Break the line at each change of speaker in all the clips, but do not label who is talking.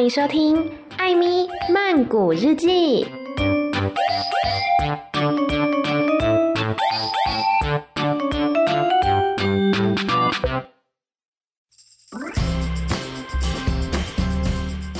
欢迎收听《艾咪曼谷日记》。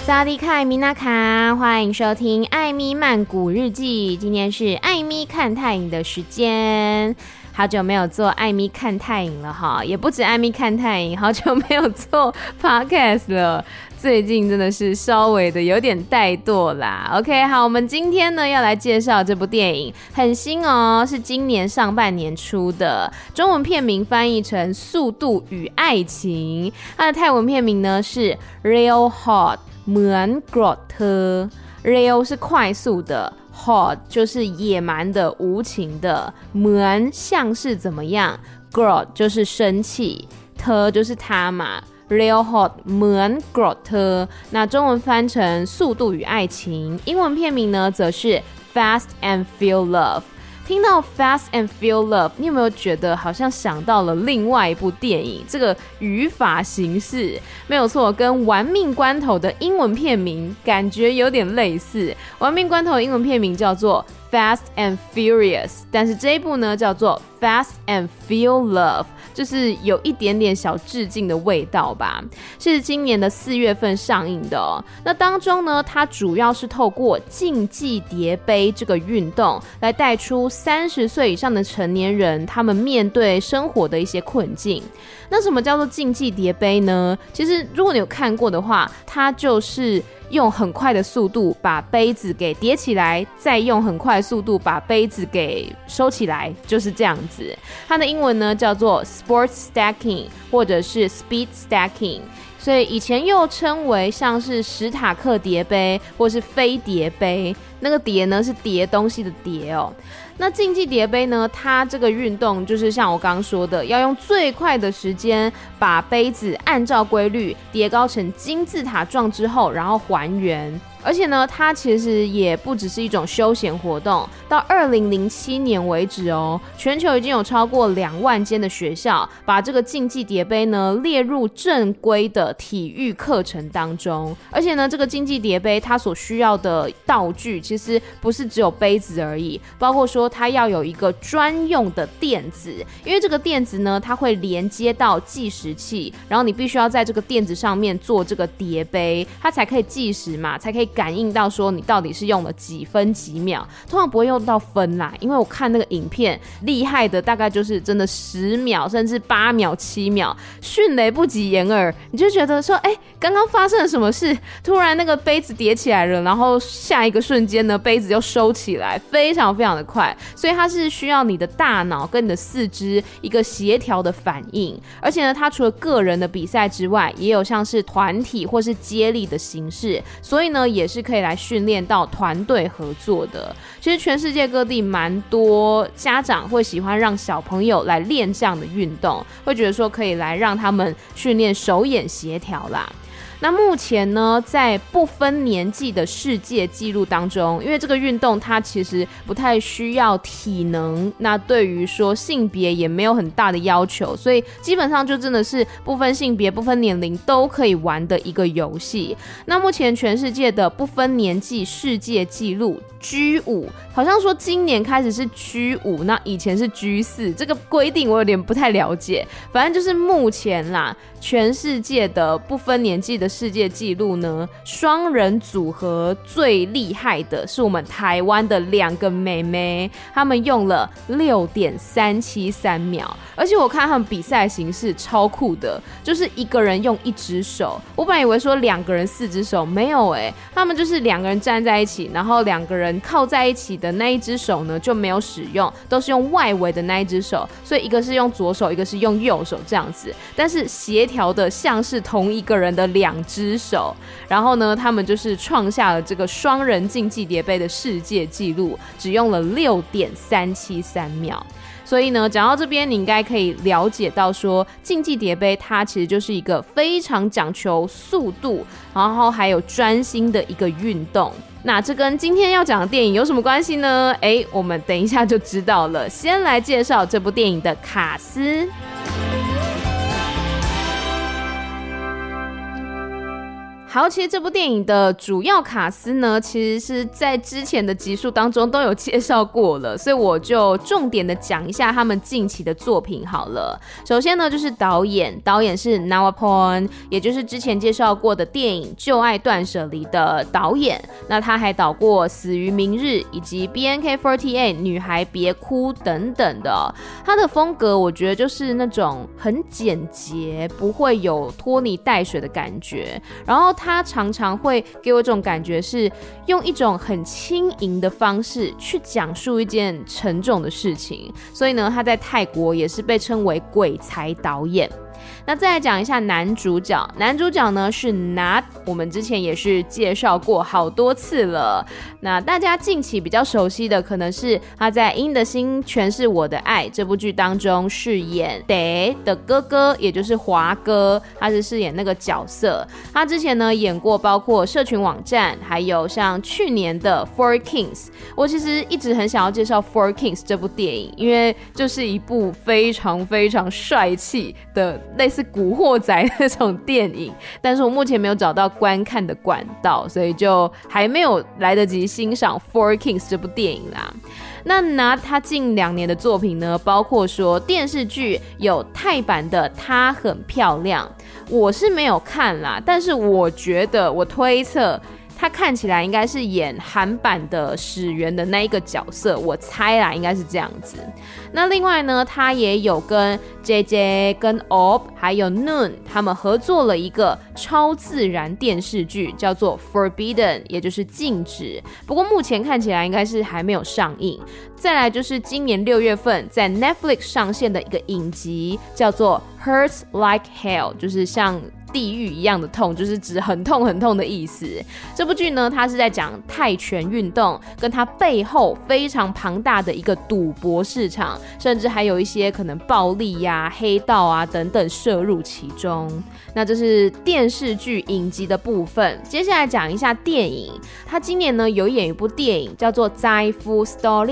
萨迪卡，米娜卡，欢迎收听《艾咪曼谷日记》。今天是艾咪看泰影的时间。好久没有做艾咪看泰影了哈，也不止艾咪看泰影，好久没有做 podcast 了。最近真的是稍微的有点怠惰啦。OK，好，我们今天呢要来介绍这部电影，很新哦，是今年上半年出的，中文片名翻译成《速度与爱情》，它的泰文片名呢是 Real Hot Man g r o t Real 是快速的。Hot 就是野蛮的、无情的，man 像是怎么样 g r o t 就是生气，t 就是他嘛，Real Hot เหมือนโกรธเธอ，那中文翻成《速度与爱情》，英文片名呢则是 Fast and Feel Love。听到 Fast and Feel Love，你有没有觉得好像想到了另外一部电影？这个语法形式没有错，跟《玩命关头》的英文片名感觉有点类似。《玩命关头》的英文片名叫做 Fast and Furious，但是这一部呢叫做 Fast and Feel Love。 就是有一点点小致敬的味道吧，是今年的四月份上映的。那当中呢，它主要是透过竞技叠杯这个运动来带出三十岁以上的成年人他们面对生活的一些困境。那什么叫做竞技叠杯呢？其实如果你有看过的话，它就是。用很快的速度把杯子给叠起来，再用很快的速度把杯子给收起来，就是这样子。它的英文呢叫做 Sports Stacking 或者是 Speed Stacking，所以以前又称为像是史塔克叠杯或是飞碟杯。那个叠呢是叠东西的叠哦。那竞技叠杯呢？它这个运动就是像我刚刚说的，要用最快的时间把杯子按照规律叠高成金字塔状之后，然后还原。而且呢，它其实也不只是一种休闲活动。到二零零七年为止哦，全球已经有超过两万间的学校把这个竞技叠杯呢列入正规的体育课程当中。而且呢，这个竞技叠杯它所需要的道具其实不是只有杯子而已，包括说它要有一个专用的垫子，因为这个垫子呢，它会连接到计时器，然后你必须要在这个垫子上面做这个叠杯，它才可以计时嘛，才可以。感应到说你到底是用了几分几秒，通常不会用到分啦，因为我看那个影片厉害的大概就是真的十秒甚至八秒七秒，迅雷不及掩耳，你就觉得说，哎、刚刚发生了什么事？突然那个杯子叠起来了，然后下一个瞬间呢，杯子又收起来，非常非常的快，所以它是需要你的大脑跟你的四肢一个协调的反应，而且呢，它除了个人的比赛之外，也有像是团体或是接力的形式，所以呢，也。也是可以来训练到团队合作的。其实全世界各地蛮多家长会喜欢让小朋友来练这样的运动，会觉得说可以来让他们训练手眼协调啦。那目前呢，在不分年纪的世界纪录当中，因为这个运动它其实不太需要体能，那对于说性别也没有很大的要求，所以基本上就真的是不分性别、不分年龄都可以玩的一个游戏。那目前全世界的不分年纪世界纪录 G 五，好像说今年开始是 G 五，那以前是 G 四，这个规定我有点不太了解。反正就是目前啦，全世界的不分年纪的。世界纪录呢？双人组合最厉害的是我们台湾的两个妹妹，她们用了六点三七三秒，而且我看他们比赛形式超酷的，就是一个人用一只手。我本来以为说两个人四只手，没有诶、欸，他们就是两个人站在一起，然后两个人靠在一起的那一只手呢就没有使用，都是用外围的那一只手，所以一个是用左手，一个是用右手这样子，但是协调的像是同一个人的两。只手，然后呢，他们就是创下了这个双人竞技叠杯的世界纪录，只用了六点三七三秒。所以呢，讲到这边，你应该可以了解到说，竞技叠杯它其实就是一个非常讲求速度，然后还有专心的一个运动。那这跟今天要讲的电影有什么关系呢？诶，我们等一下就知道了。先来介绍这部电影的卡斯。好，其实这部电影的主要卡司呢，其实是在之前的集数当中都有介绍过了，所以我就重点的讲一下他们近期的作品好了。首先呢，就是导演，导演是 Nawa Porn，也就是之前介绍过的电影《旧爱断舍离》的导演。那他还导过《死于明日》以及 bnkfortya 女孩别哭等等的。他的风格我觉得就是那种很简洁，不会有拖泥带水的感觉，然后。他常常会给我一种感觉，是用一种很轻盈的方式去讲述一件沉重的事情，所以呢，他在泰国也是被称为鬼才导演。那再来讲一下男主角，男主角呢是 Nat，我们之前也是介绍过好多次了。那大家近期比较熟悉的，可能是他在《鹰的心全是我的爱》这部剧当中饰演 De 的哥哥，也就是华哥，他是饰演那个角色。他之前呢演过包括社群网站，还有像去年的《Four Kings》。我其实一直很想要介绍《Four Kings》这部电影，因为就是一部非常非常帅气的。类似古惑仔 那种电影，但是我目前没有找到观看的管道，所以就还没有来得及欣赏《Four Kings》这部电影啦。那拿他近两年的作品呢，包括说电视剧有泰版的《她很漂亮》，我是没有看啦，但是我觉得我推测。他看起来应该是演韩版的始源的那一个角色，我猜啦，应该是这样子。那另外呢，他也有跟 JJ、跟 OP 还有 Noon 他们合作了一个超自然电视剧，叫做 Forbidden，也就是禁止。不过目前看起来应该是还没有上映。再来就是今年六月份在 Netflix 上线的一个影集，叫做 Hurts Like Hell，就是像。地狱一样的痛，就是指很痛很痛的意思。这部剧呢，它是在讲泰拳运动，跟它背后非常庞大的一个赌博市场，甚至还有一些可能暴力呀、黑道啊等等涉入其中。那这是电视剧影集的部分。接下来讲一下电影，它今年呢有演一部电影叫做《灾夫 Story》，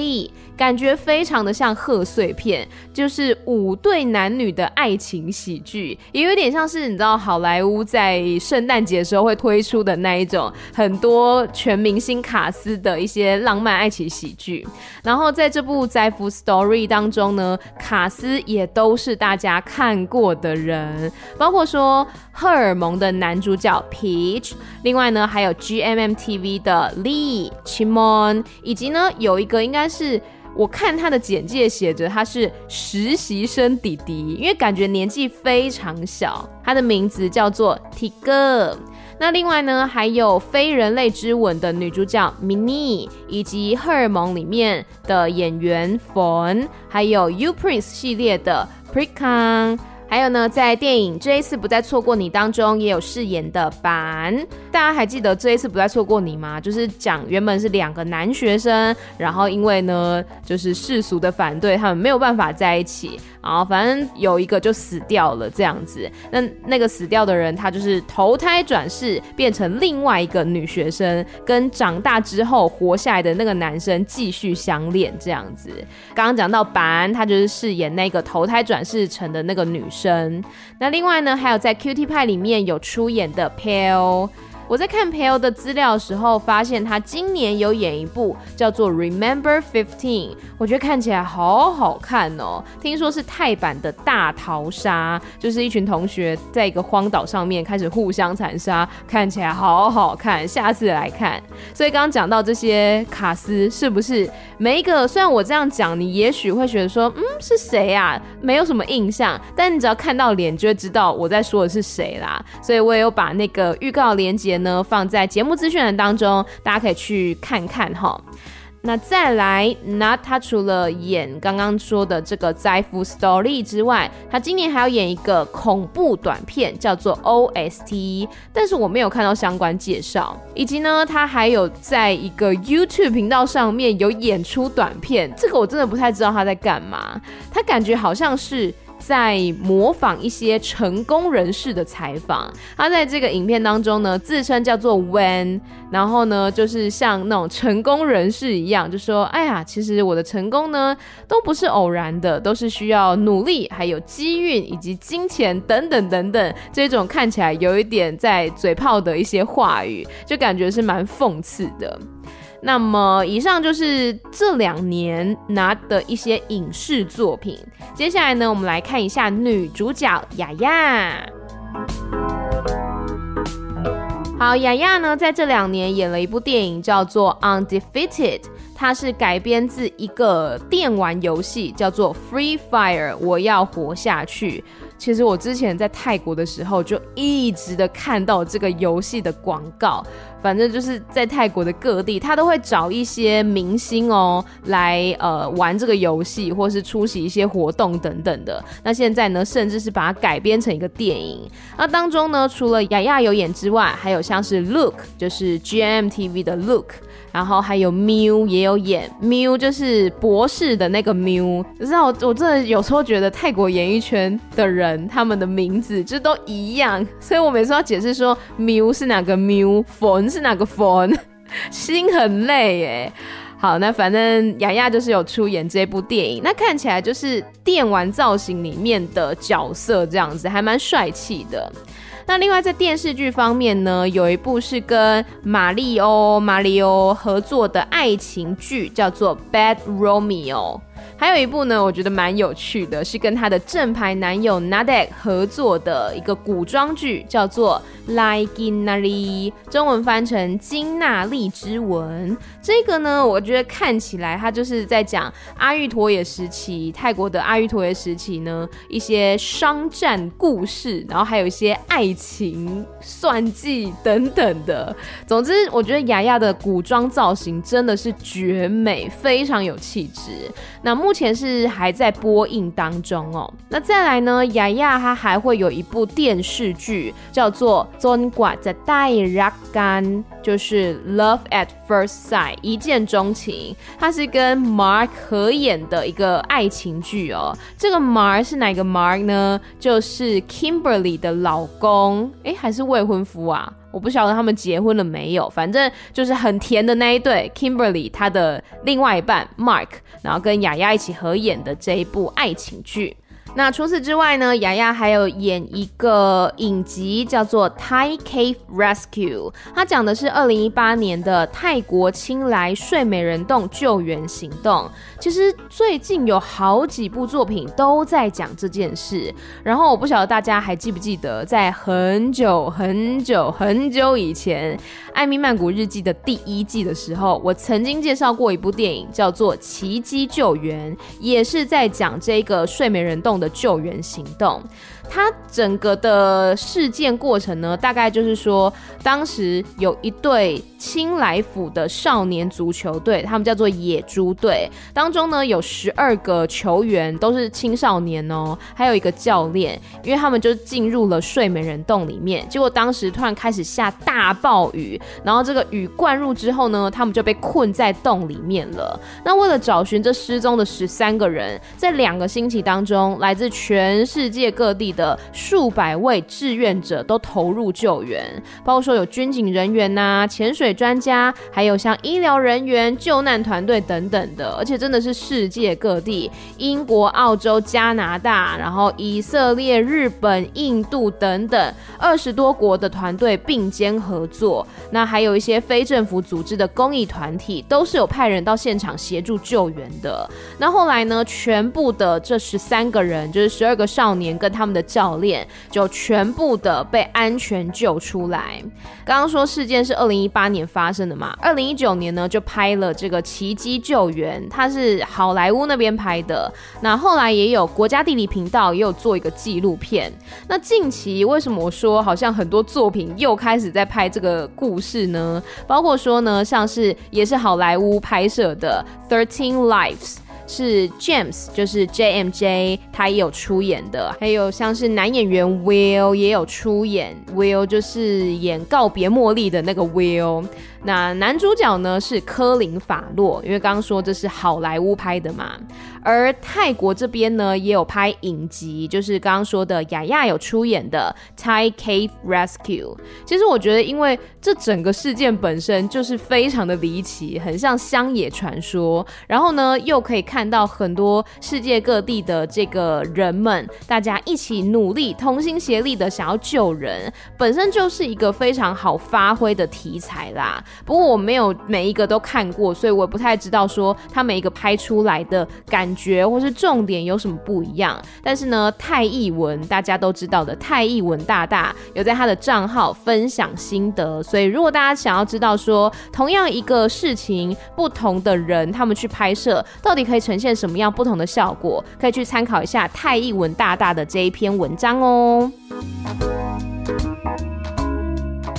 感觉非常的像贺岁片，就是五对男女的爱情喜剧，也有点像是你知道好莱莱坞在圣诞节的时候会推出的那一种很多全明星卡司的一些浪漫爱情喜剧，然后在这部《灾夫 Story》当中呢，卡司也都是大家看过的人，包括说荷尔蒙的男主角 Peach，另外呢还有 GMMTV 的 Lee Chimon，以及呢有一个应该是。我看他的简介写着他是实习生弟弟，因为感觉年纪非常小。他的名字叫做 t i g e r。那另外呢，还有《非人类之吻》的女主角 Mini，以及《荷尔蒙》里面的演员 Fon，还有 U Prince 系列的 Prickon。还有呢，在电影《这一次不再错过你》当中也有饰演的版，大家还记得《这一次不再错过你》吗？就是讲原本是两个男学生，然后因为呢，就是世俗的反对，他们没有办法在一起。然后反正有一个就死掉了这样子，那那个死掉的人他就是投胎转世变成另外一个女学生，跟长大之后活下来的那个男生继续相恋这样子。刚刚讲到板，他就是饰演那个投胎转世成的那个女生。那另外呢，还有在 Q T 派里面有出演的 Pale。我在看培欧的资料的时候，发现他今年有演一部叫做《Remember Fifteen》，我觉得看起来好好看哦。听说是泰版的大逃杀，就是一群同学在一个荒岛上面开始互相残杀，看起来好好看。下次来看。所以刚刚讲到这些卡司，是不是每一个？虽然我这样讲，你也许会觉得说，嗯，是谁啊？没有什么印象。但你只要看到脸，就会知道我在说的是谁啦。所以我也有把那个预告连呢，放在节目资讯栏当中，大家可以去看看哈。那再来，那他除了演刚刚说的这个《灾夫 Story》之外，他今年还要演一个恐怖短片，叫做 OST，但是我没有看到相关介绍。以及呢，他还有在一个 YouTube 频道上面有演出短片，这个我真的不太知道他在干嘛。他感觉好像是。在模仿一些成功人士的采访。他在这个影片当中呢，自称叫做 When，然后呢，就是像那种成功人士一样，就说：“哎呀，其实我的成功呢，都不是偶然的，都是需要努力，还有机运以及金钱等等等等。”这种看起来有一点在嘴炮的一些话语，就感觉是蛮讽刺的。那么，以上就是这两年拿的一些影视作品。接下来呢，我们来看一下女主角雅雅。好，雅雅呢，在这两年演了一部电影，叫做《Undefeated》，它是改编自一个电玩游戏，叫做《Free Fire》，我要活下去。其实我之前在泰国的时候，就一直的看到这个游戏的广告。反正就是在泰国的各地，他都会找一些明星哦来呃玩这个游戏，或是出席一些活动等等的。那现在呢，甚至是把它改编成一个电影。那当中呢，除了雅雅有演之外，还有像是 Look，就是 GMTV 的 Look。然后还有喵也有演喵就是博士的那个喵。你知道我真的有时候觉得泰国演艺圈的人他们的名字就都一样，所以我每次要解释说喵是哪个 Mew，Phone 是哪个 Fon，心很累耶。好，那反正雅雅就是有出演这部电影，那看起来就是电玩造型里面的角色这样子，还蛮帅气的。那另外在电视剧方面呢，有一部是跟马里欧马里欧合作的爱情剧，叫做《Bad Romeo》。还有一部呢，我觉得蛮有趣的，是跟他的正牌男友 Nadek 合作的一个古装剧，叫做《Liginari》，中文翻成《金娜丽之吻》。这个呢，我觉得看起来他就是在讲阿育陀耶时期，泰国的阿育陀耶时期呢，一些商战故事，然后还有一些爱情算计等等的。总之，我觉得雅雅的古装造型真的是绝美，非常有气质。那目前是还在播映当中哦。那再来呢，雅雅她还会有一部电视剧，叫做《尊寡在大热干》，就是 Love at First Sight，一见钟情。它是跟 Mark 合演的一个爱情剧哦。这个 Mark 是哪个 Mark 呢？就是 Kimberly 的老公，诶，还是未婚夫啊？我不晓得他们结婚了没有，反正就是很甜的那一对，Kimberly 他的另外一半 Mark，然后跟雅雅一起合演的这一部爱情剧。那除此之外呢，雅雅还有演一个影集叫做《Thai Cave Rescue》，它讲的是二零一八年的泰国清莱睡美人洞救援行动。其实最近有好几部作品都在讲这件事。然后我不晓得大家还记不记得，在很久很久很久以前，《艾米曼谷日记》的第一季的时候，我曾经介绍过一部电影，叫做《奇迹救援》，也是在讲这个睡美人洞的救援行动。它整个的事件过程呢，大概就是说，当时有一队青来府的少年足球队，他们叫做野猪队，当中呢有十二个球员都是青少年哦，还有一个教练，因为他们就进入了睡美人洞里面，结果当时突然开始下大暴雨，然后这个雨灌入之后呢，他们就被困在洞里面了。那为了找寻这失踪的十三个人，在两个星期当中，来自全世界各地的数百位志愿者都投入救援，包括说有军警人员呐、潜水专家，还有像医疗人员、救难团队等等的，而且真的是世界各地，英国、澳洲、加拿大，然后以色列、日本、印度等等二十多国的团队并肩合作。那还有一些非政府组织的公益团体，都是有派人到现场协助救援的。那后来呢，全部的这十三个人，就是十二个少年跟他们的教练就全部的被安全救出来。刚刚说事件是二零一八年发生的嘛，二零一九年呢就拍了这个奇迹救援，它是好莱坞那边拍的。那后来也有国家地理频道也有做一个纪录片。那近期为什么我说好像很多作品又开始在拍这个故事呢？包括说呢，像是也是好莱坞拍摄的《Thirteen Lives》。是 James，就是 JMJ，他也有出演的。还有像是男演员 Will 也有出演，Will 就是演告别茉莉的那个 Will。那男主角呢是科林·法洛，因为刚刚说这是好莱坞拍的嘛。而泰国这边呢也有拍影集，就是刚刚说的雅雅有出演的《Thai Cave Rescue》。其实我觉得，因为这整个事件本身就是非常的离奇，很像乡野传说。然后呢，又可以看到很多世界各地的这个人们，大家一起努力、同心协力的想要救人，本身就是一个非常好发挥的题材啦。不过我没有每一个都看过，所以我不太知道说他每一个拍出来的感觉或是重点有什么不一样。但是呢，泰艺文大家都知道的泰艺文大大有在他的账号分享心得，所以如果大家想要知道说同样一个事情，不同的人他们去拍摄到底可以呈现什么样不同的效果，可以去参考一下泰艺文大大的这一篇文章哦。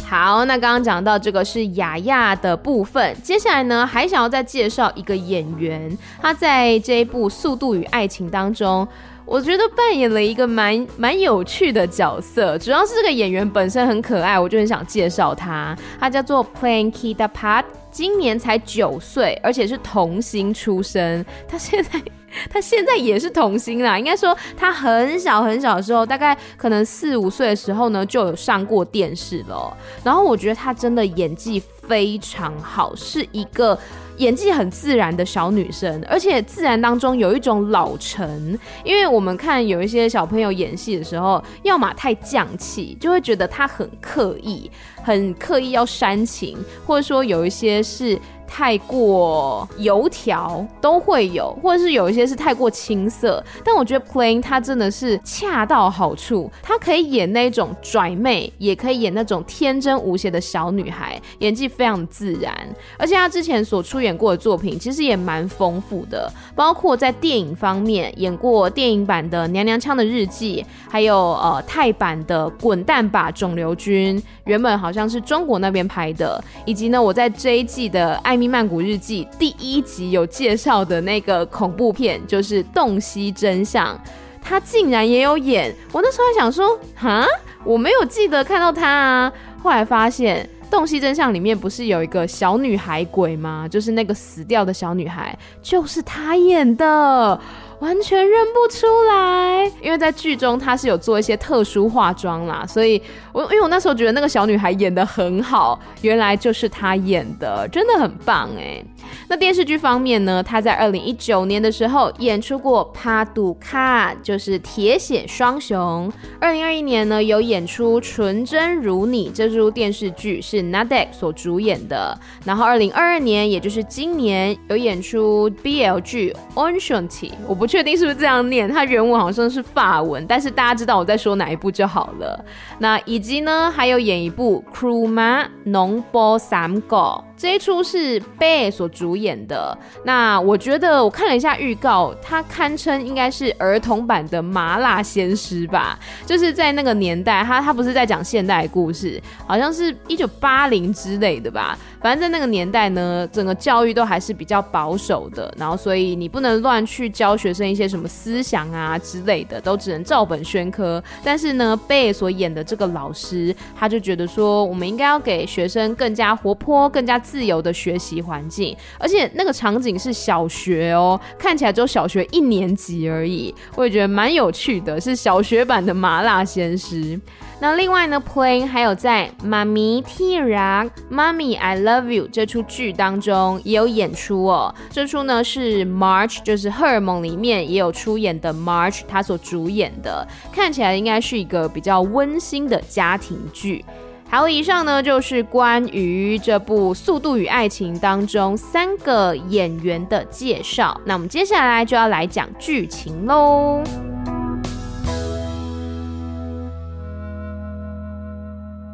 好，那刚刚讲到这个是雅亚的部分，接下来呢，还想要再介绍一个演员，他在这一部《速度与爱情》当中，我觉得扮演了一个蛮蛮有趣的角色，主要是这个演员本身很可爱，我就很想介绍他，他叫做 Plankita Pat，今年才九岁，而且是童星出身，他现在。他现在也是童星啦，应该说他很小很小的时候，大概可能四五岁的时候呢，就有上过电视了。然后我觉得他真的演技非常好，是一个演技很自然的小女生，而且自然当中有一种老成。因为我们看有一些小朋友演戏的时候，要么太匠气，就会觉得他很刻意，很刻意要煽情，或者说有一些是。太过油条都会有，或者是有一些是太过青涩，但我觉得 Plain 她真的是恰到好处，她可以演那种拽妹，也可以演那种天真无邪的小女孩，演技非常自然。而且她之前所出演过的作品其实也蛮丰富的，包括在电影方面演过电影版的《娘娘腔的日记》，还有呃泰版的《滚蛋吧，肿瘤君》，原本好像是中国那边拍的，以及呢我在这一季的爱。《艾咪曼谷日记》第一集有介绍的那个恐怖片，就是《洞悉真相》，他竟然也有演。我那时候还想说，哈，我没有记得看到他啊。后来发现，《洞悉真相》里面不是有一个小女孩鬼吗？就是那个死掉的小女孩，就是他演的。完全认不出来，因为在剧中她是有做一些特殊化妆啦，所以我因为我那时候觉得那个小女孩演得很好，原来就是她演的，真的很棒哎。那电视剧方面呢，她在二零一九年的时候演出过《帕杜卡》，就是铁血双雄。二零二一年呢，有演出《纯真如你》这出电视剧，是 Nadek 所主演的。然后二零二二年，也就是今年，有演出 BL 剧《Onshanti》，我不。确定是不是这样念？它原文好像是法文，但是大家知道我在说哪一部就好了。那以及呢，还有演一部《Kruma Non Po Sam Go》。这一出是贝所主演的，那我觉得我看了一下预告，它堪称应该是儿童版的麻辣鲜师吧。就是在那个年代，他他不是在讲现代故事，好像是一九八零之类的吧。反正在那个年代呢，整个教育都还是比较保守的，然后所以你不能乱去教学生一些什么思想啊之类的，都只能照本宣科。但是呢，贝所演的这个老师，他就觉得说，我们应该要给学生更加活泼、更加。自由的学习环境，而且那个场景是小学哦，看起来只有小学一年级而已，我也觉得蛮有趣的，是小学版的麻辣鲜师。那另外呢，Pleng 还有在《妈咪 Tira Mommy I Love You》这出剧当中也有演出哦。这出呢是 March，就是荷尔蒙里面也有出演的 March，他所主演的，看起来应该是一个比较温馨的家庭剧。好，以上呢就是关于这部《速度与爱情》当中三个演员的介绍。那我们接下来就要来讲剧情喽。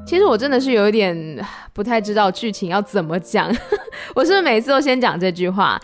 其实我真的是有一点不太知道剧情要怎么讲，我是不是每次都先讲这句话？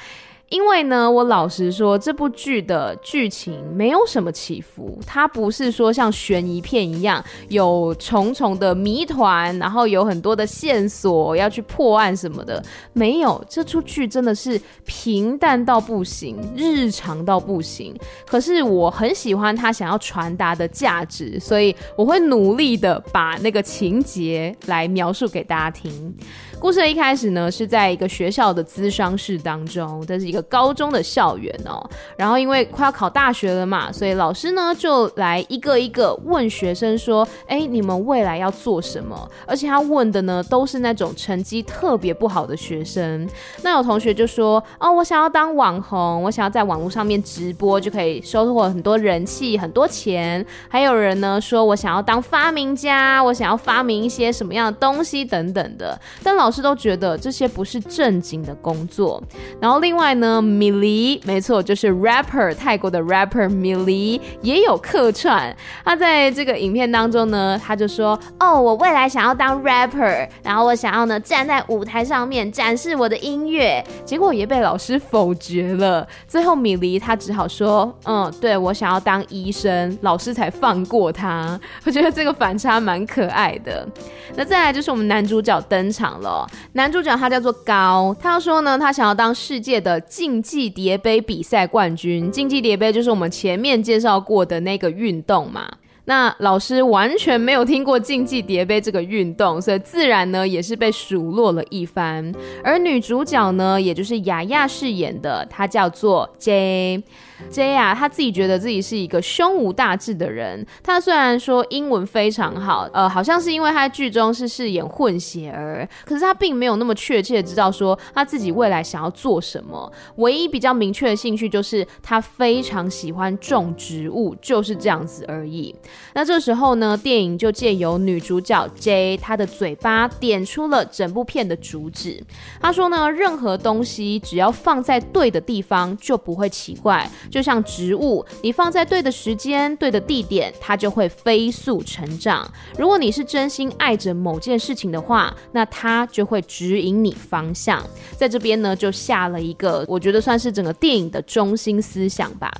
因为呢，我老实说，这部剧的剧情没有什么起伏，它不是说像悬疑片一样有重重的谜团，然后有很多的线索要去破案什么的，没有。这出剧真的是平淡到不行，日常到不行。可是我很喜欢他想要传达的价值，所以我会努力的把那个情节来描述给大家听。故事的一开始呢，是在一个学校的咨商室当中，这是一个高中的校园哦。然后因为快要考大学了嘛，所以老师呢就来一个一个问学生说：“哎，你们未来要做什么？”而且他问的呢都是那种成绩特别不好的学生。那有同学就说：“哦，我想要当网红，我想要在网络上面直播，就可以收获很多人气、很多钱。”还有人呢说：“我想要当发明家，我想要发明一些什么样的东西等等的。”但老老师都觉得这些不是正经的工作。然后另外呢，米莉，没错，就是 rapper 泰国的 rapper 米莉也有客串。他在这个影片当中呢，他就说：“哦，我未来想要当 rapper，然后我想要呢站在舞台上面展示我的音乐。”结果也被老师否决了。最后米莉他只好说：“嗯，对，我想要当医生。”老师才放过他。我觉得这个反差蛮可爱的。那再来就是我们男主角登场了。男主角他叫做高，他说呢，他想要当世界的竞技叠杯比赛冠军。竞技叠杯就是我们前面介绍过的那个运动嘛。那老师完全没有听过竞技叠杯这个运动，所以自然呢也是被数落了一番。而女主角呢，也就是雅雅饰演的，她叫做 J。J 啊，他自己觉得自己是一个胸无大志的人。他虽然说英文非常好，呃，好像是因为他在剧中是饰演混血儿，可是他并没有那么确切知道说他自己未来想要做什么。唯一比较明确的兴趣就是他非常喜欢种植物，就是这样子而已。那这时候呢，电影就借由女主角 J 她的嘴巴点出了整部片的主旨。他说呢，任何东西只要放在对的地方，就不会奇怪。就像植物，你放在对的时间、对的地点，它就会飞速成长。如果你是真心爱着某件事情的话，那它就会指引你方向。在这边呢，就下了一个我觉得算是整个电影的中心思想吧。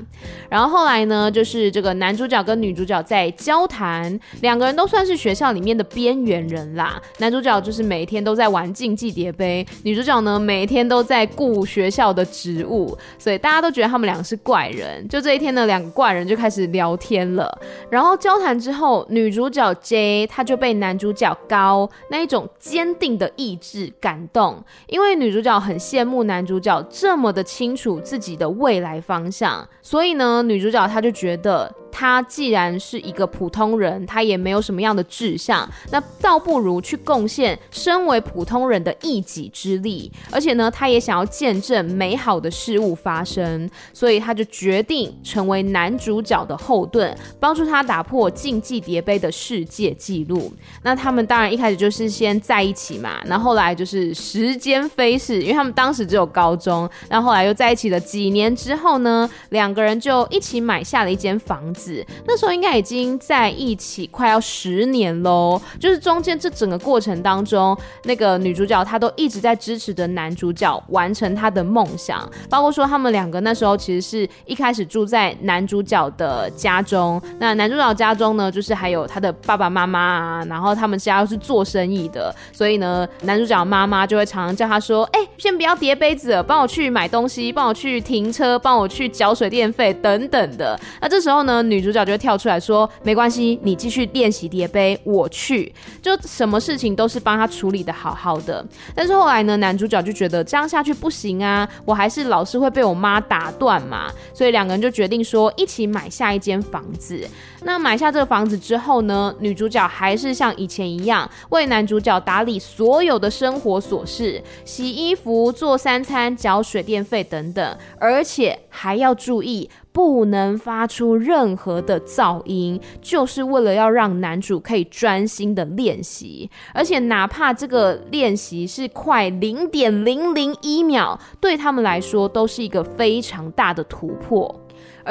然后后来呢，就是这个男主角跟女主角在交谈，两个人都算是学校里面的边缘人啦。男主角就是每天都在玩竞技叠杯，女主角呢每天都在顾学校的植物，所以大家都觉得他们两个是怪怪人，就这一天呢，两个怪人就开始聊天了。然后交谈之后，女主角 J 她就被男主角高那一种坚定的意志感动，因为女主角很羡慕男主角这么的清楚自己的未来方向，所以呢，女主角她就觉得。他既然是一个普通人，他也没有什么样的志向，那倒不如去贡献身为普通人的一己之力。而且呢，他也想要见证美好的事物发生，所以他就决定成为男主角的后盾，帮助他打破竞技叠杯的世界纪录。那他们当然一开始就是先在一起嘛，然后来就是时间飞逝，因为他们当时只有高中，然后后来又在一起了几年之后呢，两个人就一起买下了一间房子。那时候应该已经在一起快要十年喽，就是中间这整个过程当中，那个女主角她都一直在支持着男主角完成他的梦想，包括说他们两个那时候其实是一开始住在男主角的家中，那男主角家中呢，就是还有他的爸爸妈妈啊，然后他们家又是做生意的，所以呢，男主角妈妈就会常常叫他说：“哎、先不要叠杯子，帮我去买东西，帮我去停车，帮我去缴水电费等等的。”那这时候呢，女主角就会跳出来说：“没关系，你继续练习叠杯，我去。”就什么事情都是帮他处理得好好的。但是后来呢，男主角就觉得这样下去不行啊，我还是老是会被我妈打断嘛。所以两个人就决定说一起买下一间房子。那买下这个房子之后呢，女主角还是像以前一样为男主角打理所有的生活琐事，洗衣服、做三餐、缴水电费等等，而且还要注意。不能发出任何的噪音，就是为了要让男主可以专心的练习，而且哪怕这个练习是快零点零零一秒，对他们来说都是一个非常大的突破。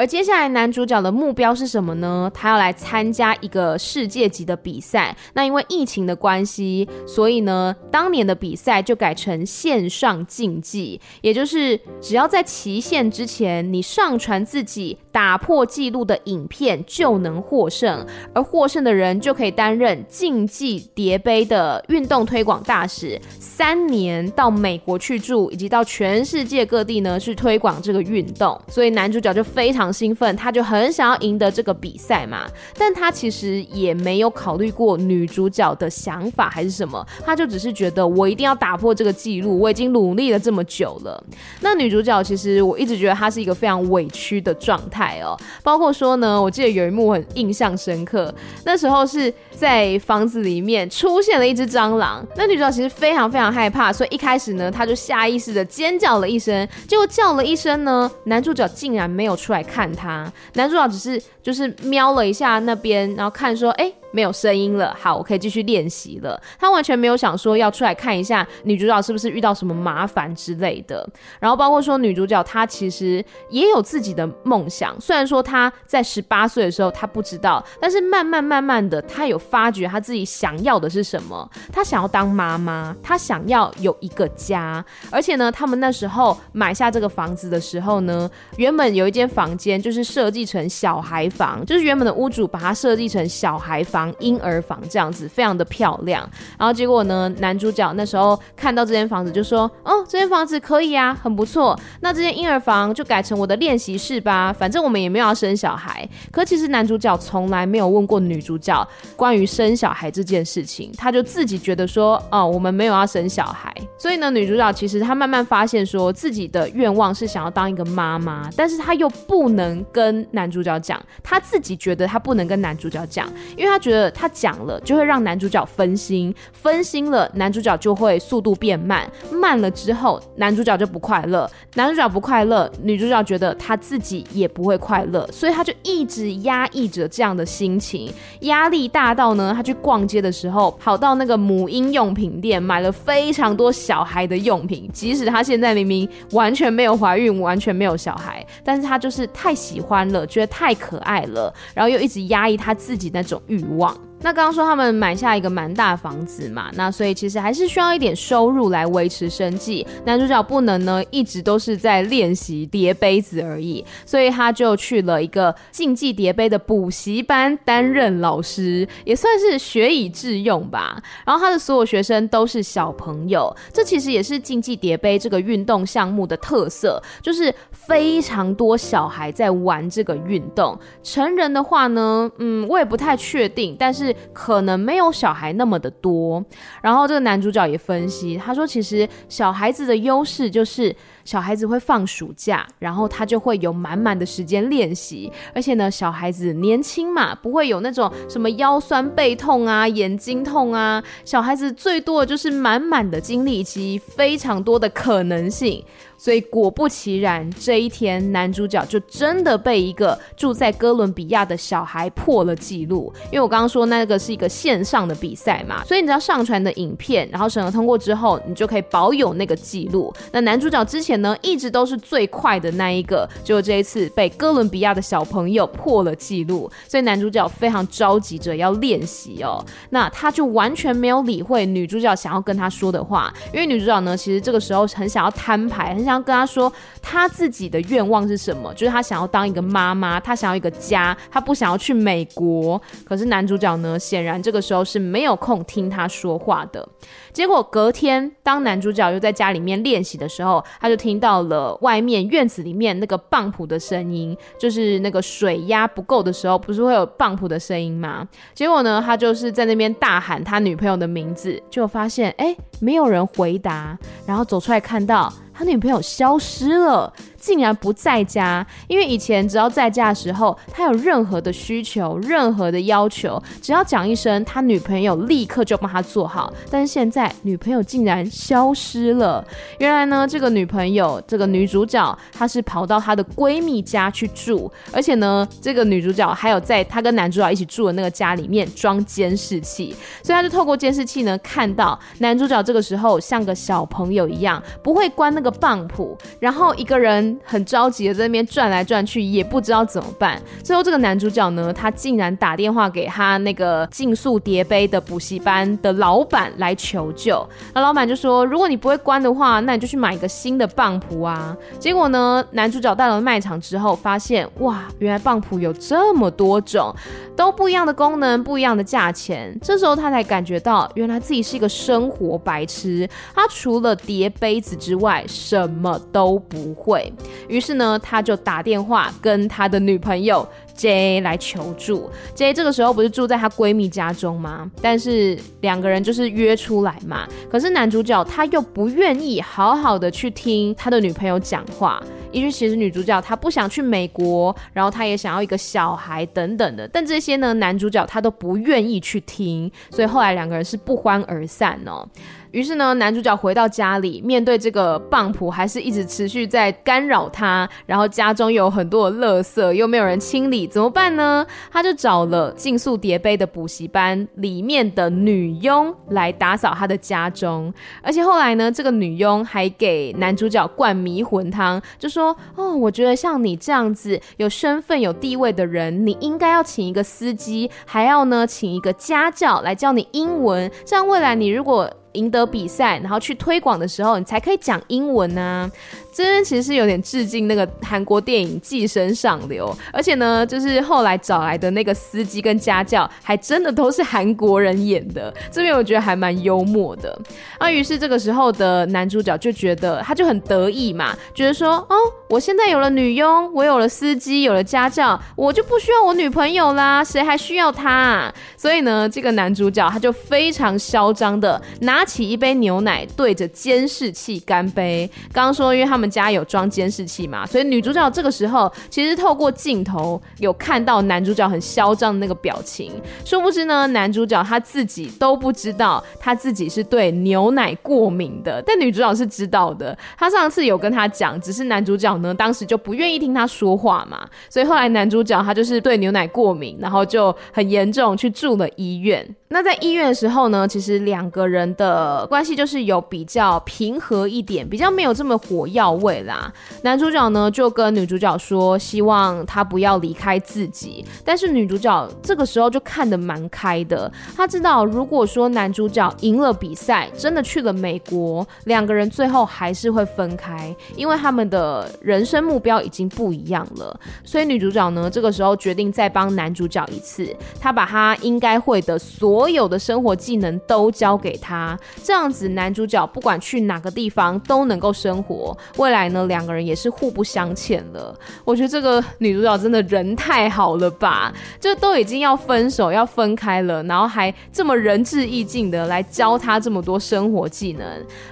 而接下来男主角的目标是什么呢？他要来参加一个世界级的比赛。那因为疫情的关系，所以呢，当年的比赛就改成线上竞技，也就是只要在期限之前，你上传自己打破纪录的影片就能获胜，而获胜的人就可以担任竞技叠杯的运动推广大使，三年到美国去住，以及到全世界各地呢去推广这个运动。所以男主角就非常。兴奋，他就很想要赢得这个比赛嘛，但他其实也没有考虑过女主角的想法还是什么，他就只是觉得我一定要打破这个记录，我已经努力了这么久了。那女主角其实我一直觉得她是一个非常委屈的状态哦，包括说呢，我记得有一幕很印象深刻，那时候是在房子里面出现了一只蟑螂，那女主角其实非常非常害怕，所以一开始呢，她就下意识的尖叫了一声，结果叫了一声呢，男主角竟然没有出来。看她，男主角只是就是瞄了一下那边，然后看说，哎。没有声音了，好，我可以继续练习了。他完全没有想说要出来看一下女主角是不是遇到什么麻烦之类的。然后包括说女主角她其实也有自己的梦想，虽然说她在十八岁的时候她不知道，但是慢慢慢慢的她有发觉她自己想要的是什么。她想要当妈妈，她想要有一个家。而且呢，他们那时候买下这个房子的时候呢，原本有一间房间就是设计成小孩房，就是原本的屋主把它设计成小孩房。婴儿房这样子非常的漂亮，然后结果呢，男主角那时候看到这间房子就说：“哦，这间房子可以啊，很不错。那这间婴儿房就改成我的练习室吧，反正我们也没有要生小孩。”可其实男主角从来没有问过女主角关于生小孩这件事情，他就自己觉得说：“哦，我们没有要生小孩。”所以呢，女主角其实她慢慢发现说自己的愿望是想要当一个妈妈，但是她又不能跟男主角讲，她自己觉得她不能跟男主角讲，因为她觉。他讲了就会让男主角分心，分心了男主角就会速度变慢，慢了之后男主角就不快乐，男主角不快乐，女主角觉得他自己也不会快乐，所以他就一直压抑着这样的心情，压力大到呢，他去逛街的时候跑到那个母婴用品店买了非常多小孩的用品，即使他现在明明完全没有怀孕，完全没有小孩，但是他就是太喜欢了，觉得太可爱了，然后又一直压抑他自己那种欲望。望。那刚刚说他们买下一个蛮大房子嘛，那所以其实还是需要一点收入来维持生计。男主角不能呢一直都是在练习叠杯子而已，所以他就去了一个竞技叠杯的补习班担任老师，也算是学以致用吧。然后他的所有学生都是小朋友，这其实也是竞技叠杯这个运动项目的特色，就是非常多小孩在玩这个运动。成人的话呢，嗯，我也不太确定，但是。可能没有小孩那么的多，然后这个男主角也分析，他说其实小孩子的优势就是小孩子会放暑假，然后他就会有满满的时间练习，而且呢，小孩子年轻嘛，不会有那种什么腰酸背痛啊、眼睛痛啊，小孩子最多的就是满满的精力以及非常多的可能性。所以果不其然，这一天男主角就真的被一个住在哥伦比亚的小孩破了记录。因为我刚刚说那个是一个线上的比赛嘛，所以你只要上传的影片，然后审核通过之后，你就可以保有那个记录。那男主角之前呢，一直都是最快的那一个，结果这一次被哥伦比亚的小朋友破了记录，所以男主角非常着急着要练习哦。那他就完全没有理会女主角想要跟他说的话，因为女主角呢，其实这个时候很想要摊牌，很想。跟他说他自己的愿望是什么，就是他想要当一个妈妈，他想要一个家，他不想要去美国。可是男主角呢，显然这个时候是没有空听他说话的。结果隔天，当男主角又在家里面练习的时候，他就听到了外面院子里面那个泵浦的声音，就是那个水压不够的时候，不是会有泵浦的声音吗？结果呢，他就是在那边大喊他女朋友的名字，就发现哎，没有人回答，然后走出来看到。他女朋友消失了。竟然不在家，因为以前只要在家的时候，他有任何的需求、任何的要求，只要讲一声，他女朋友立刻就帮他做好。但是现在女朋友竟然消失了。原来呢，这个女朋友，这个女主角，她是跑到她的闺蜜家去住，而且呢，这个女主角还有在她跟男主角一起住的那个家里面装监视器，所以她就透过监视器呢，看到男主角这个时候像个小朋友一样，不会关那个个棒谱，然后一个人很着急的在那边转来转去，也不知道怎么办。最后这个男主角呢，他竟然打电话给他那个竞速叠杯的补习班的老板来求救。那老板就说：“如果你不会关的话，那你就去买一个新的棒谱啊。”结果呢，男主角到了卖场之后，发现哇，原来棒谱有这么多种，都不一样的功能，不一样的价钱。这时候他才感觉到，原来自己是一个生活白痴。他除了叠杯子之外，什么都不会。于是呢，他就打电话跟他的女朋友 J 来求助。J 这个时候不是住在她闺蜜家中吗？但是两个人就是约出来嘛。可是男主角他又不愿意好好的去听他的女朋友讲话。因为其实女主角她不想去美国，然后她也想要一个小孩等等的，但这些呢，男主角他都不愿意去听，所以后来两个人是不欢而散哦。于是呢，男主角回到家里，面对这个棒谱，还是一直持续在干扰他。然后家中有很多的垃圾，又没有人清理，怎么办呢？他就找了竞速叠杯的补习班里面的女佣来打扫他的家中。而且后来呢，这个女佣还给男主角灌迷魂汤，就说：“哦，我觉得像你这样子有身份、有地位的人，你应该要请一个司机，还要呢请一个家教来教你英文，这样未来你如果……”赢得比赛，然后去推广的时候，你才可以讲英文啊。这边其实有点致敬那个韩国电影《寄生上流》，而且呢，就是后来找来的那个司机跟家教，还真的都是韩国人演的。这边我觉得还蛮幽默的。啊，于是这个时候的男主角就觉得他就很得意嘛，觉得说，哦，我现在有了女佣，我有了司机，有了家教，我就不需要我女朋友啦，谁还需要他啊？所以呢，这个男主角他就非常嚣张的拿起一杯牛奶，对着监视器干杯。刚刚说，因为他们。他们家有装监视器嘛，所以女主角这个时候其实透过镜头有看到男主角很嚣张的那个表情。殊不知呢，男主角他自己都不知道他自己是对牛奶过敏的，但女主角是知道的。他上次有跟他讲，只是男主角呢当时就不愿意听他说话嘛，所以后来男主角他就是对牛奶过敏，然后就很严重去住了医院。那在医院的时候呢，其实两个人的关系就是有比较平和一点，比较没有这么火药位啦。男主角呢就跟女主角说，希望他不要离开自己。但是女主角这个时候就看得蛮开的，她知道如果说男主角赢了比赛，真的去了美国，两个人最后还是会分开，因为他们的人生目标已经不一样了。所以女主角呢这个时候决定再帮男主角一次，她把他应该会的所有的生活技能都教给他，这样子男主角不管去哪个地方都能够生活。未来呢，两个人也是互不相欠了。我觉得这个女主角真的人太好了吧？就都已经要分手要分开了，然后还这么仁至义尽的来教他这么多生活技能，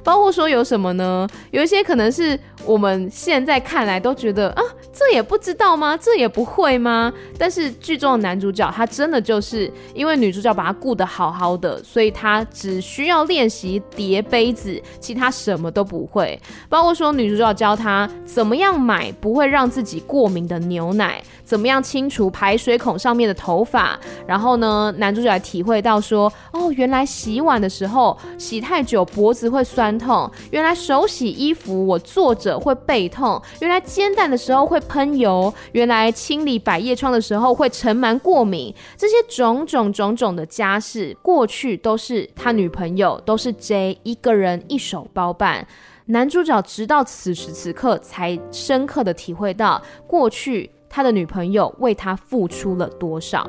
包括说有什么呢？有一些可能是我们现在看来都觉得啊，这也不知道吗？这也不会吗？但是剧中的男主角他真的就是因为女主角把他顾得好好的，所以他只需要练习叠杯子，其他什么都不会。包括说女主就要教他怎么样买不会让自己过敏的牛奶，怎么样清除排水孔上面的头发。然后呢，男主角还体会到说，哦，原来洗碗的时候洗太久脖子会酸痛，原来手洗衣服我坐着会背痛，原来煎蛋的时候会喷油，原来清理百叶窗的时候会尘螨过敏，这些种种种种的家事。过去都是他女朋友，都是 J 一个人一手包办。男主角直到此时此刻才深刻的体会到，过去他的女朋友为他付出了多少。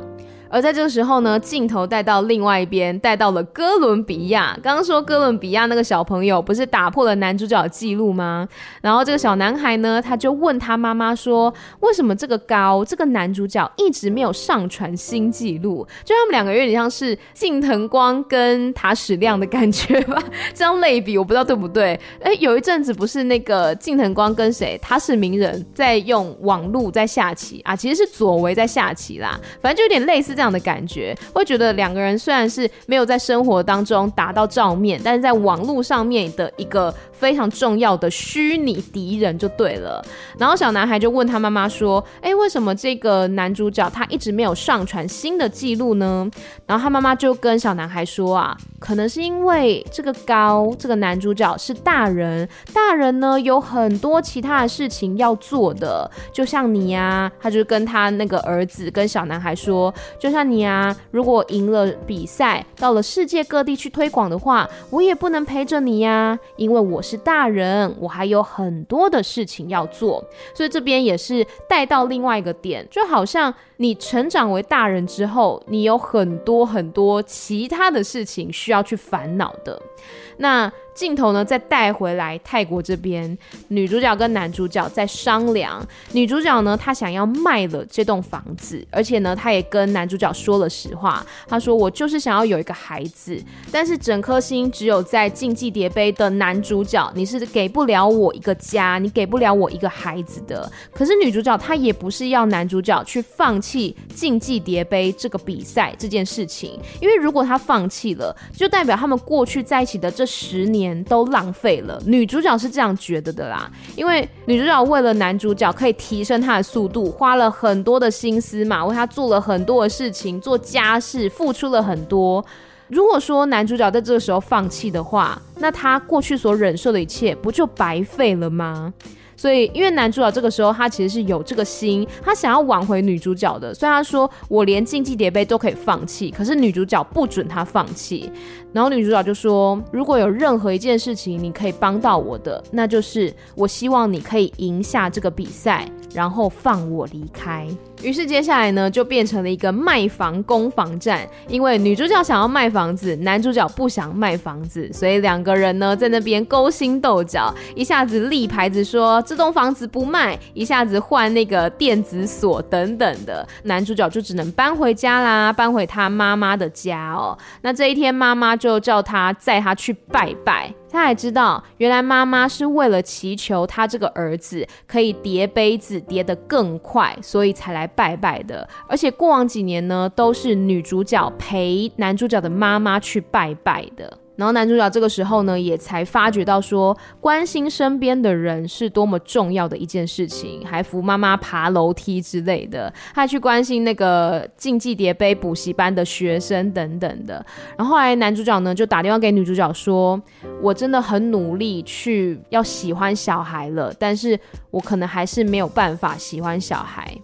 而在这个时候呢，镜头带到另外一边，带到了哥伦比亚。刚刚说哥伦比亚那个小朋友不是打破了男主角的记录吗？然后这个小男孩呢，他就问他妈妈说：“为什么这个高这个男主角一直没有上传新记录？”就他们两个有点像是近藤光跟塔矢亮的感觉吧？这样类比我不知道对不对？哎，有一阵子不是那个近藤光跟谁他是名人在用网路在下棋啊？其实是佐为在下棋啦，反正就有点类似。这样的感觉，会觉得两个人虽然是没有在生活当中达到照面，但是在网络上面的一个非常重要的虚拟敌人就对了。然后小男孩就问他妈妈说：“哎，为什么这个男主角他一直没有上传新的记录呢？”然后他妈妈就跟小男孩说：“啊，可能是因为这个高这个男主角是大人，大人呢有很多其他的事情要做的，就像你呀。”他就跟他那个儿子跟小男孩说：“就像你啊，如果赢了比赛，到了世界各地去推广的话，我也不能陪着你呀，因为我是大人，我还有很多的事情要做。”所以这边也是带到另外一个点，就好像你成长为大人之后，你有很多很多其他的事情需要去烦恼的。那镜头呢，再带回来泰国这边，女主角跟男主角在商量。女主角呢，她想要卖了这栋房子，而且呢，她也跟男主角说了实话。她说：“我就是想要有一个孩子，但是整颗心只有在竞技叠杯的男主角，你是给不了我一个家，你给不了我一个孩子的。”可是女主角她也不是要男主角去放弃竞技叠杯这个比赛这件事情，因为如果他放弃了，就代表他们过去在一起的这十年。年都浪费了，女主角是这样觉得的啦，因为女主角为了男主角可以提升他的速度，花了很多的心思嘛，为他做了很多的事情，做家事，付出了很多。如果说男主角在这个时候放弃的话，那他过去所忍受的一切不就白费了吗？所以，因为男主角这个时候他其实是有这个心，他想要挽回女主角的，虽然他说我连竞技叠杯都可以放弃，可是女主角不准他放弃。然后女主角就说，如果有任何一件事情你可以帮到我的，那就是我希望你可以赢下这个比赛，然后放我离开。于是接下来呢，就变成了一个卖房攻防战。因为女主角想要卖房子，男主角不想卖房子，所以两个人呢在那边勾心斗角，一下子立牌子说这栋房子不卖，一下子换那个电子锁等等的。男主角就只能搬回家啦，搬回他妈妈的家哦。那这一天，妈妈就叫他载他去拜拜。他还知道，原来妈妈是为了祈求他这个儿子可以叠杯子叠得更快，所以才来拜拜的。而且过往几年呢，都是女主角陪男主角的妈妈去拜拜的。然后男主角这个时候呢，也才发觉到说，关心身边的人是多么重要的一件事情，还扶妈妈爬楼梯之类的，还去关心那个竞技叠杯补习班的学生等等的。然后后来男主角呢，就打电话给女主角说：“我真的很努力去要喜欢小孩了，但是我可能还是没有办法喜欢小孩。”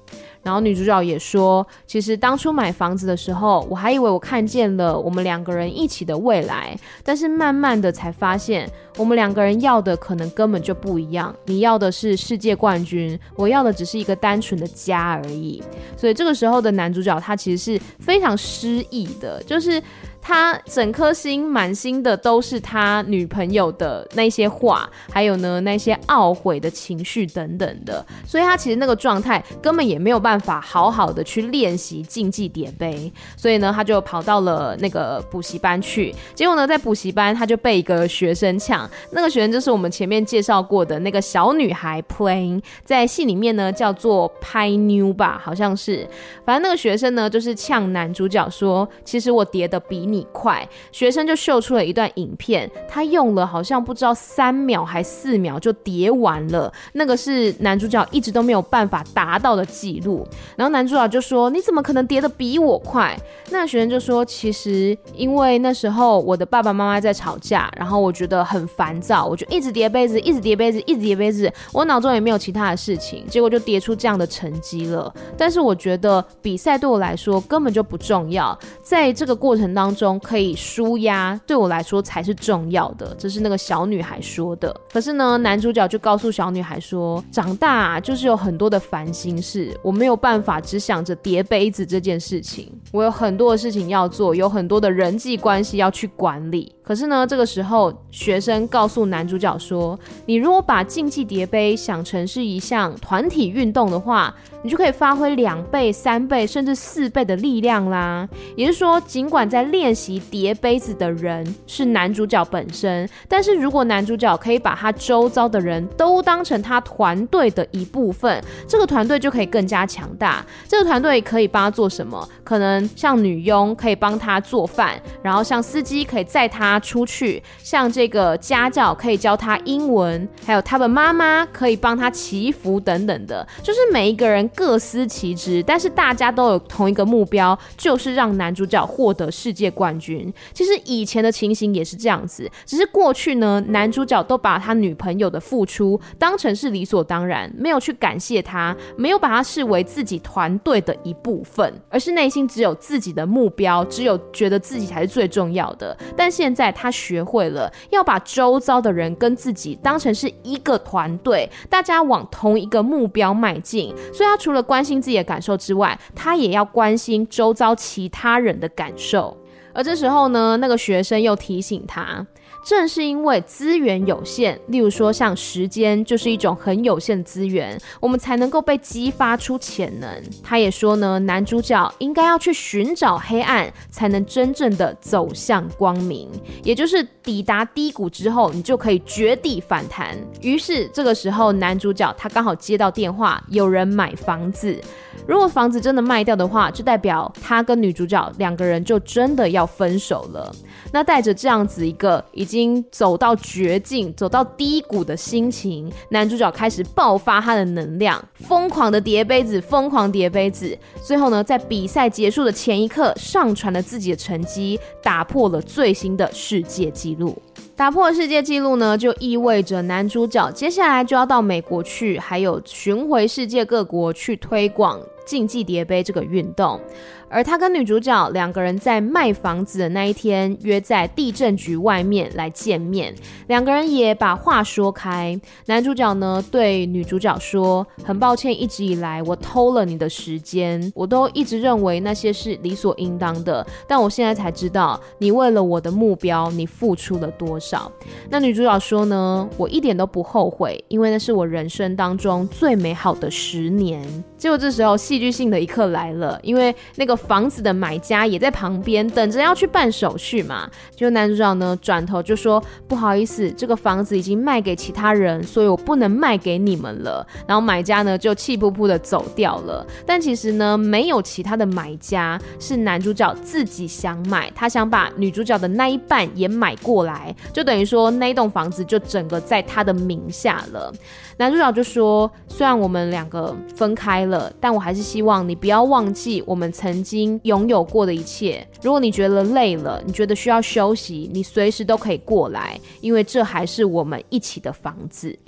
然后女主角也说，其实当初买房子的时候，我还以为我看见了我们两个人一起的未来，但是慢慢的才发现，我们两个人要的可能根本就不一样。你要的是世界冠军，我要的只是一个单纯的家而已。所以这个时候的男主角他其实是非常失意的，就是。他整颗心满心的都是他女朋友的那些话，还有呢那些懊悔的情绪等等的，所以他其实那个状态根本也没有办法好好的去练习竞技叠杯，所以呢他就跑到了那个补习班去，结果呢在补习班他就被一个学生呛，那个学生就是我们前面介绍过的那个小女孩 Plain，在戏里面呢叫做拍妞吧，好像是，反正那个学生呢就是呛男主角说，其实我叠的比你。你快，学生就秀出了一段影片，他用了好像不知道三秒还四秒就叠完了，那个是男主角一直都没有办法达到的记录。然后男主角就说：“你怎么可能叠的比我快？”那学生就说：“其实因为那时候我的爸爸妈妈在吵架，然后我觉得很烦躁，我就一直叠杯子，一直叠杯子，一直叠杯子，我脑中也没有其他的事情，结果就叠出这样的成绩了。但是我觉得比赛对我来说根本就不重要，在这个过程当中。”中可以舒压，对我来说才是重要的。这是那个小女孩说的。可是呢，男主角就告诉小女孩说：“长大，就是有很多的烦心事，我没有办法只想着叠杯子这件事情，我有很多的事情要做，有很多的人际关系要去管理。”可是呢，这个时候学生告诉男主角说：“你如果把竞技叠杯想成是一项团体运动的话，你就可以发挥两倍、三倍甚至四倍的力量啦。也就是说，尽管在练习叠杯子的人是男主角本身，但是如果男主角可以把他周遭的人都当成他团队的一部分，这个团队就可以更加强大。这个团队可以帮他做什么？可能像女佣可以帮他做饭，然后像司机可以载他。”出去，像这个家教可以教他英文，还有他的妈妈可以帮他祈福等等的，就是每一个人各司其职，但是大家都有同一个目标，就是让男主角获得世界冠军。其实以前的情形也是这样子，只是过去呢，男主角都把他女朋友的付出当成是理所当然，没有去感谢他，没有把他视为自己团队的一部分，而是内心只有自己的目标，只有觉得自己才是最重要的。但现在他学会了要把周遭的人跟自己当成是一个团队，大家往同一个目标迈进。所以他除了关心自己的感受之外，他也要关心周遭其他人的感受。而这时候呢，那个学生又提醒他。正是因为资源有限，例如说像时间就是一种很有限的资源，我们才能够被激发出潜能。他也说呢，男主角应该要去寻找黑暗，才能真正的走向光明。也就是抵达低谷之后，你就可以绝地反弹。于是这个时候，男主角他刚好接到电话，有人买房子。如果房子真的卖掉的话，就代表他跟女主角两个人就真的要分手了。那带着这样子一个已经。经走到绝境、走到低谷的心情，男主角开始爆发他的能量，疯狂的叠杯子，疯狂叠杯子。最后呢，在比赛结束的前一刻，上传了自己的成绩，打破了最新的世界纪录。打破世界纪录呢，就意味着男主角接下来就要到美国去，还有巡回世界各国去推广竞技叠杯这个运动。而他跟女主角两个人在卖房子的那一天约在地震局外面来见面，两个人也把话说开。男主角呢，对女主角说：“很抱歉，一直以来我偷了你的时间，我都一直认为那些是理所应当的，但我现在才知道，你为了我的目标，你付出了多少。”那女主角说呢：“我一点都不后悔，因为那是我人生当中最美好的十年。”结果这时候戏剧性的一刻来了，因为那个。房子的买家也在旁边等着要去办手续嘛，就男主角呢转头就说不好意思，这个房子已经卖给其他人，所以我不能卖给你们了。然后买家呢就气噗噗的走掉了。但其实呢没有其他的买家，是男主角自己想买，他想把女主角的那一半也买过来，就等于说那栋房子就整个在他的名下了。男主角就说：“虽然我们两个分开了，但我还是希望你不要忘记我们曾经拥有过的一切。如果你觉得累了，你觉得需要休息，你随时都可以过来，因为这还是我们一起的房子。”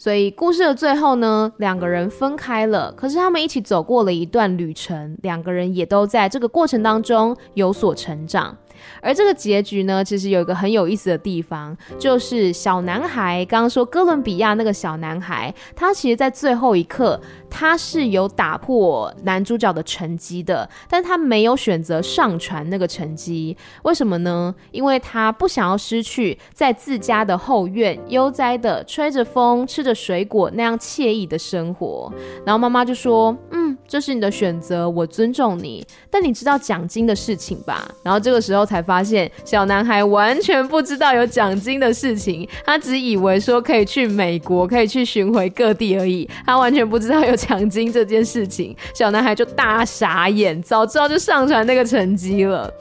所以故事的最后呢，两个人分开了，可是他们一起走过了一段旅程，两个人也都在这个过程当中有所成长。而这个结局呢，其实有一个很有意思的地方，就是小男孩刚刚说哥伦比亚那个小男孩，他其实在最后一刻，他是有打破男主角的成绩的，但他没有选择上传那个成绩，为什么呢？因为他不想要失去在自家的后院悠哉的吹着风、吃着水果那样惬意的生活。然后妈妈就说：“嗯，这是你的选择，我尊重你，但你知道奖金的事情吧？”然后这个时候。才发现小男孩完全不知道有奖金的事情，他只以为说可以去美国，可以去巡回各地而已，他完全不知道有奖金这件事情。小男孩就大傻眼，早知道就上传那个成绩了。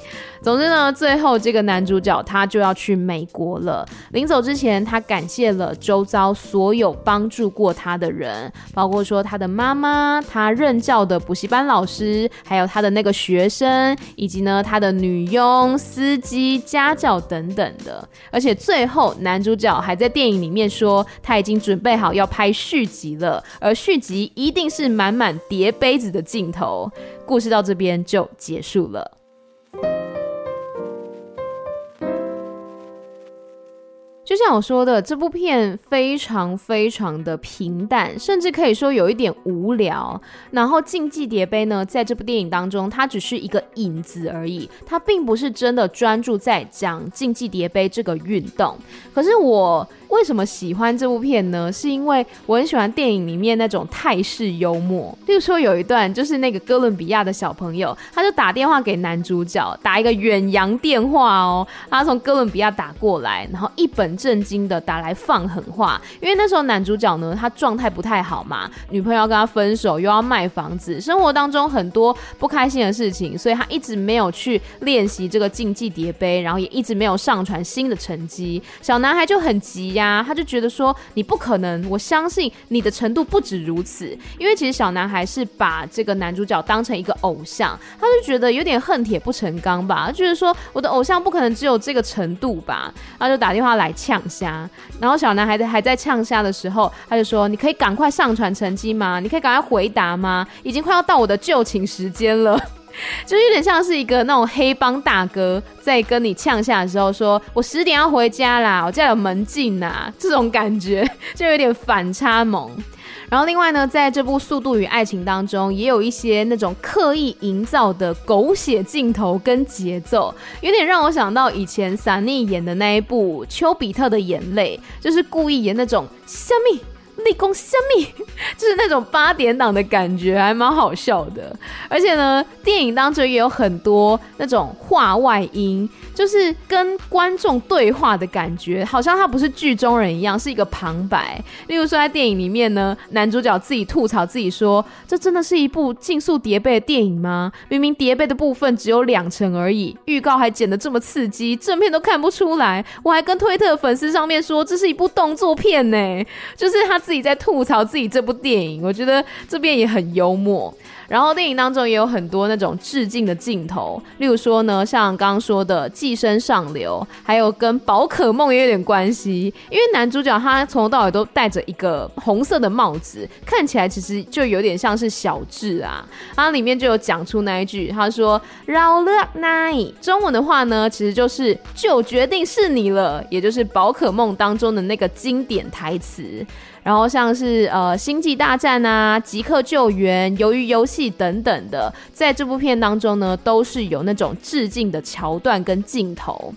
总之呢，最后这个男主角他就要去美国了。临走之前，他感谢了周遭所有帮助过他的人，包括说他的妈妈、他任教的补习班老师，还有他的那个学生，以及呢他的女佣、司机、家教等等的。而且最后男主角还在电影里面说，他已经准备好要拍续集了，而续集一定是满满叠杯子的镜头。故事到这边就结束了。就像我说的，这部片非常非常的平淡，甚至可以说有一点无聊。然后竞技叠杯呢，在这部电影当中，它只是一个影子而已，它并不是真的专注在讲竞技叠杯这个运动。可是我。为什么喜欢这部片呢？是因为我很喜欢电影里面那种泰式幽默。比如说有一段，就是那个哥伦比亚的小朋友，他就打电话给男主角，打一个远洋电话哦，他从哥伦比亚打过来，然后一本正经的打来放狠话，因为那时候男主角呢，他状态不太好嘛，女朋友要跟他分手，又要卖房子，生活当中很多不开心的事情，所以他一直没有去练习这个竞技叠杯，然后也一直没有上传新的成绩。小男孩就很急呀、他就觉得说你不可能，我相信你的程度不止如此，因为其实小男孩是把这个男主角当成一个偶像，他就觉得有点恨铁不成钢吧，就是说我的偶像不可能只有这个程度吧，他就打电话来呛虾，然后小男孩还在呛虾的时候，他就说：“你可以赶快上传成绩吗？你可以赶快回答吗？已经快要到我的就寝时间了。” 就有点像是一个那种黑帮大哥在跟你呛下的时候说：“我十点要回家啦，我家有门禁呐。”这种感觉 就有点反差萌。然后另外呢，在这部《速度与爱情》当中，也有一些那种刻意营造的狗血镜头跟节奏，有点让我想到以前萨尼演的那一部《丘比特的眼泪》，就是故意演那种虾米。立功生命，就是那种八点档的感觉，还蛮好笑的。而且呢，电影当中也有很多那种话外音，就是跟观众对话的感觉，好像他不是剧中人一样，是一个旁白。例如说，在电影里面呢，男主角自己吐槽自己说：“这真的是一部竞速叠杯的电影吗？明明叠杯的部分只有两成而已，预告还剪得这么刺激，正片都看不出来。我还跟推特粉丝上面说，这是一部动作片呢，就是他。”自己在吐槽自己这部电影，我觉得这边也很幽默。然后电影当中也有很多那种致敬的镜头，例如说呢，像刚刚说的《寄生上流》，还有跟宝可梦也有点关系，因为男主角他从头到尾都戴着一个红色的帽子，看起来其实就有点像是小智啊。它里面就有讲出那一句，他说“饶了奈”，中文的话呢，其实就是“就决定是你了”，也就是宝可梦当中的那个经典台词。然后像是呃星际大战啊、即刻救援、鱿鱼游戏等等的，在这部片当中呢，都是有那种致敬的桥段跟镜头。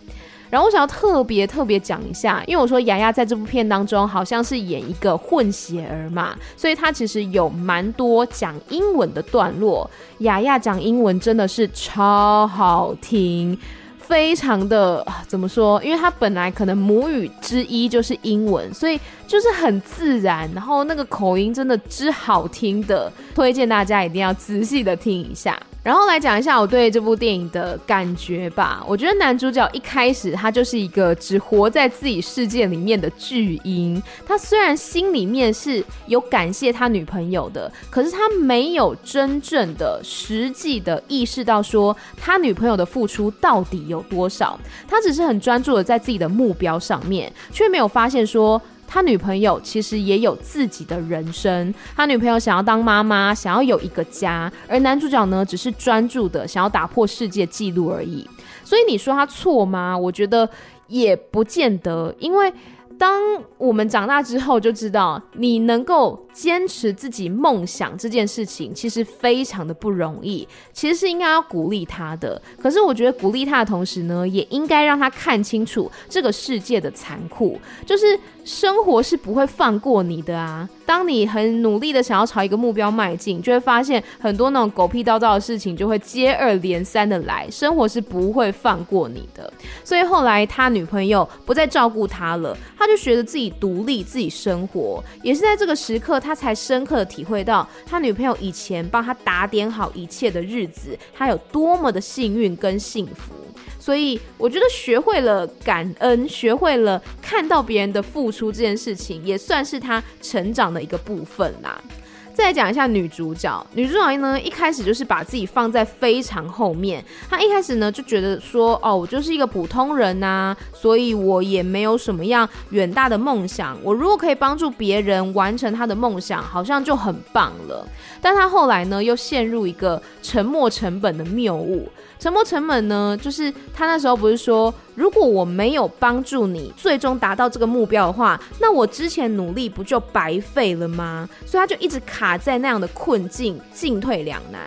然后我想要特别特别讲一下，因为我说雅雅在这部片当中好像是演一个混血儿嘛，所以她其实有蛮多讲英文的段落。雅雅讲英文真的是超好听。非常的怎么说？因为她本来可能母语之一就是英文，所以就是很自然，然后那个口音真的之好听的，推荐大家一定要仔细的听一下。然后来讲一下我对这部电影的感觉吧。我觉得男主角一开始他就是一个只活在自己世界里面的巨婴。他虽然心里面是有感谢他女朋友的，可是他没有真正的、实际的意识到说他女朋友的付出到底有多少。他只是很专注的在自己的目标上面，却没有发现说。他女朋友其实也有自己的人生，他女朋友想要当妈妈，想要有一个家，而男主角呢，只是专注的想要打破世界纪录而已。所以你说他错吗？我觉得也不见得，因为。当我们长大之后，就知道你能够坚持自己梦想这件事情，其实非常的不容易。其实是应该要鼓励他的，可是我觉得鼓励他的同时呢，也应该让他看清楚这个世界的残酷，就是生活是不会放过你的啊。当你很努力的想要朝一个目标迈进，就会发现很多那种狗屁叨叨的事情就会接二连三的来，生活是不会放过你的。所以后来他女朋友不再照顾他了，他就学着自己独立、自己生活。也是在这个时刻，他才深刻的体会到他女朋友以前帮他打点好一切的日子，他有多么的幸运跟幸福。所以我觉得学会了感恩，学会了看到别人的付出这件事情，也算是他成长的一个部分啦。再来讲一下女主角，女主角呢，一开始就是把自己放在非常后面。她一开始呢就觉得说，哦，我就是一个普通人呐，所以我也没有什么样远大的梦想。我如果可以帮助别人完成他的梦想，好像就很棒了。但她后来呢，又陷入一个沉没成本的谬误。沉没成本呢，就是他那时候不是说，如果我没有帮助你最终达到这个目标的话，那我之前努力不就白费了吗？所以他就一直卡在那样的困境，进退两难。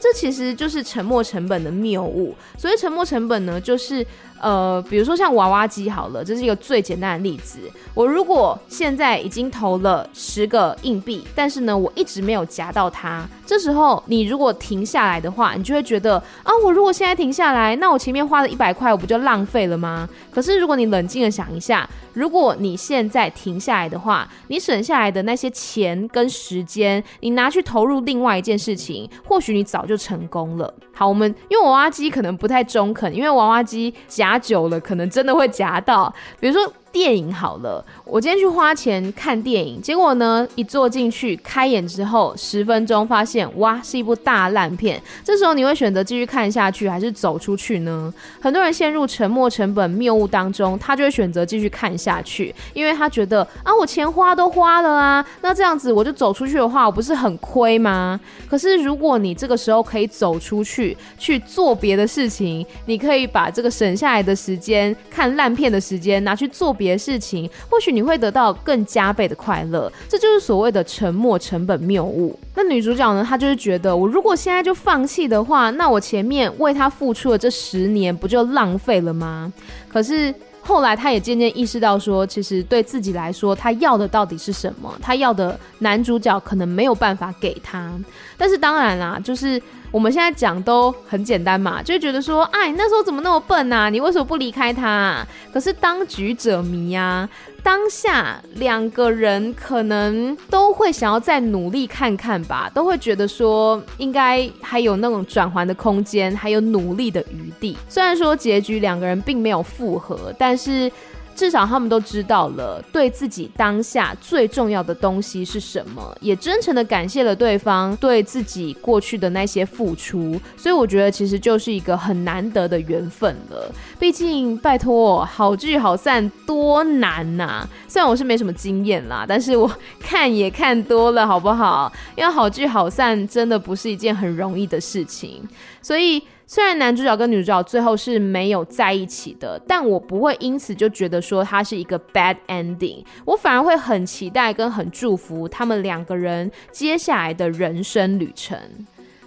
这其实就是沉没成本的谬误。所以沉没成本呢，就是呃，比如说像娃娃机好了，这是一个最简单的例子。我如果现在已经投了十个硬币，但是呢，我一直没有夹到它，这时候你如果停下来的话，你就会觉得啊，我如果现在停下来，那我前面花了一百块，我不就浪费了吗？可是如果你冷静的想一下，如果你现在停下来的话，你省下来的那些钱跟时间，你拿去投入另外一件事情，或许你早就成功了。好，我们因为娃娃机可能不太中肯，因为娃娃机夹久了，可能真的会夹到，比如说。电影好了，我今天去花钱看电影，结果呢，一坐进去开演之后十分钟，发现哇，是一部大烂片。这时候你会选择继续看下去，还是走出去呢？很多人陷入沉没成本谬误当中，他就会选择继续看下去，因为他觉得啊，我钱花都花了啊，那这样子我就走出去的话，我不是很亏吗？可是如果你这个时候可以走出去去做别的事情，你可以把这个省下来的时间看烂片的时间拿去做别。别事情，或许你会得到更加倍的快乐，这就是所谓的沉默成本谬误。那女主角呢？她就是觉得，我如果现在就放弃的话，那我前面为她付出的这十年不就浪费了吗？可是后来她也渐渐意识到，说其实对自己来说，她要的到底是什么？她要的男主角可能没有办法给她。但是当然啦，就是。我们现在讲都很简单嘛，就觉得说，哎，那时候怎么那么笨啊？你为什么不离开他啊？可是当局者迷啊，当下两个人可能都会想要再努力看看吧，都会觉得说，应该还有那种转圜的空间，还有努力的余地。虽然说结局两个人并没有复合，但是。至少他们都知道了对自己当下最重要的东西是什么，也真诚的感谢了对方对自己过去的那些付出，所以我觉得其实就是一个很难得的缘分了。毕竟拜托，好聚好散多难呐！虽然我是没什么经验啦，但是我看也看多了，好不好？因为好聚好散真的不是一件很容易的事情，所以。虽然男主角跟女主角最后是没有在一起的，但我不会因此就觉得说它是一个 bad ending，我反而会很期待跟很祝福他们两个人接下来的人生旅程。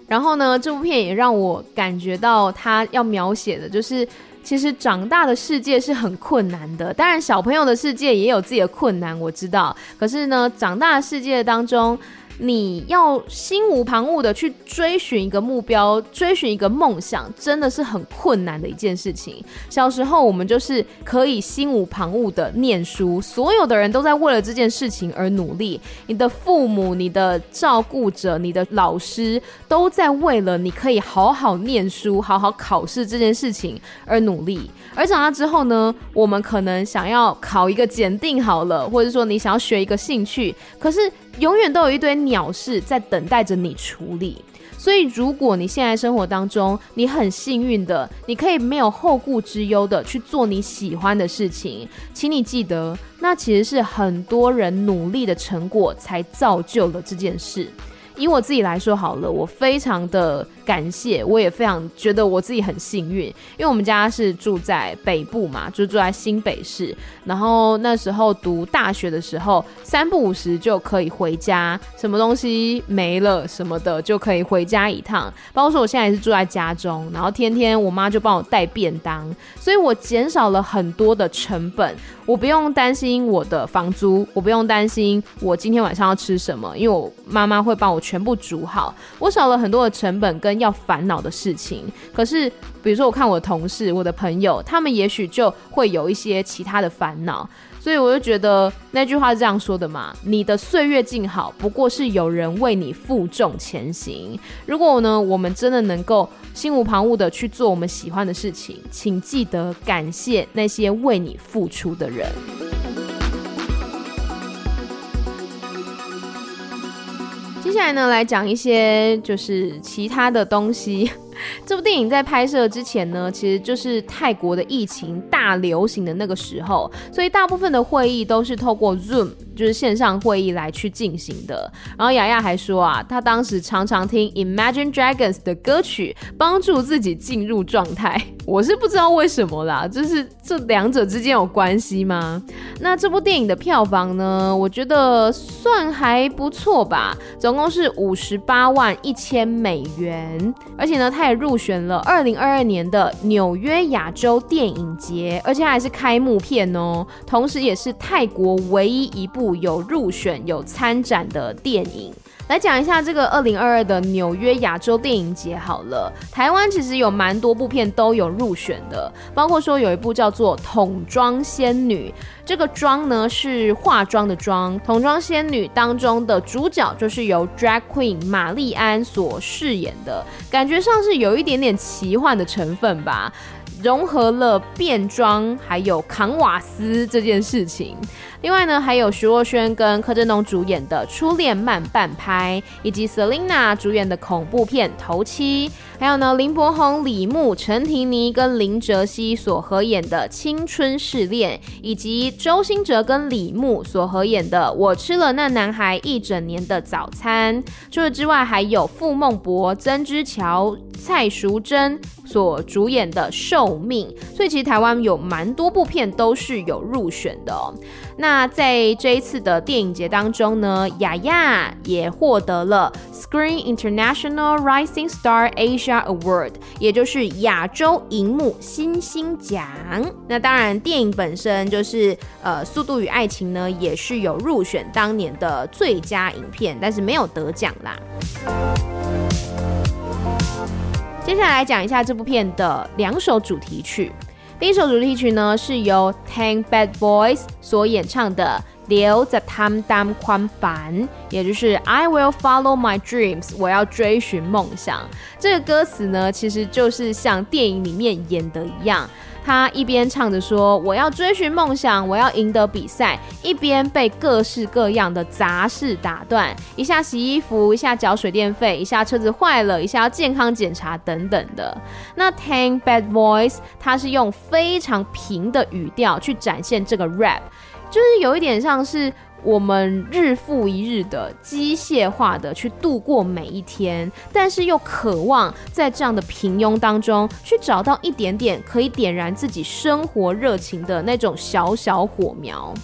然后呢，这部片也让我感觉到他要描写的就是，其实长大的世界是很困难的，当然小朋友的世界也有自己的困难，我知道。可是呢，长大的世界当中。你要心无旁骛的去追寻一个目标，追寻一个梦想，真的是很困难的一件事情。小时候我们就是可以心无旁骛的念书，所有的人都在为了这件事情而努力。你的父母、你的照顾者、你的老师都在为了你可以好好念书、好好考试这件事情而努力。而长大之后呢，我们可能想要考一个检定好了，或者说你想要学一个兴趣，可是。永远都有一堆鸟事在等待着你处理，所以如果你现在生活当中，你很幸运的，你可以没有后顾之忧的去做你喜欢的事情，请你记得，那其实是很多人努力的成果才造就了这件事。以我自己来说好了，我非常的感谢，我也非常觉得我自己很幸运，因为我们家是住在北部嘛，就住在新北市。然后那时候读大学的时候，三不五时就可以回家，什么东西没了什么的就可以回家一趟。包括说我现在也是住在家中，然后天天我妈就帮我带便当，所以我减少了很多的成本。我不用担心我的房租，我不用担心我今天晚上要吃什么，因为我妈妈会帮我。全部煮好，我少了很多的成本跟要烦恼的事情。可是，比如说，我看我的同事、我的朋友，他们也许就会有一些其他的烦恼。所以，我就觉得那句话是这样说的嘛：“你的岁月静好，不过是有人为你负重前行。”如果呢，我们真的能够心无旁骛的去做我们喜欢的事情，请记得感谢那些为你付出的人。接下来呢，来讲一些就是其他的东西。这部电影在拍摄之前呢，其实就是泰国的疫情大流行的那个时候，所以大部分的会议都是透过 Zoom，就是线上会议来去进行的。然后雅雅还说啊，她当时常常听 Imagine Dragons 的歌曲，帮助自己进入状态。我是不知道为什么啦，就是这两者之间有关系吗？那这部电影的票房呢，我觉得算还不错吧，总共是五十八万一千美元，而且呢，它入选了二零二二年的纽约亚洲电影节，而且还是开幕片哦，同时也是泰国唯一一部有入选、有参展的电影。来讲一下这个二零二二的纽约亚洲电影节好了，台湾其实有蛮多部片都有入选的，包括说有一部叫做《桶装仙女》，这个“装”呢是化妆的“妆”，《桶装仙女》当中的主角就是由 Drag Queen 玛丽安所饰演的，感觉上是有一点点奇幻的成分吧。融合了变装还有扛瓦斯这件事情。另外呢，还有徐若瑄跟柯震东主演的《初恋慢半拍》，以及 Selina 主演的恐怖片《头七》，还有呢林柏宏、李牧、陈婷妮跟林哲熹所合演的《青春试炼》，以及周星哲跟李牧所合演的《我吃了那男孩一整年的早餐》。除此之外，还有傅孟博、曾之乔、蔡淑臻所主演的《寿命》，所以其实台湾有蛮多部片都是有入选的哦。那在这一次的电影节当中呢，雅雅也获得了 Screen International Rising Star Asia Award，也就是亚洲银幕新星奖。那当然，电影本身就是呃，《速度与爱情》呢，也是有入选当年的最佳影片，但是没有得奖啦。接下来讲一下这部片的两首主题曲。第一首主题曲呢，是由 Tang Bad Boys 所演唱的《留着他们当宽饭》，也就是 I will follow my dreams，我要追寻梦想。这个歌词呢，其实就是像电影里面演的一样。他一边唱着说：“我要追寻梦想，我要赢得比赛。”一边被各式各样的杂事打断，一下洗衣服，一下缴水电费，一下车子坏了，一下要健康检查等等的。那 Tang Bad Voice，他是用非常平的语调去展现这个 rap，就是有一点像是。我们日复一日的机械化的去度过每一天，但是又渴望在这样的平庸当中去找到一点点可以点燃自己生活热情的那种小小火苗。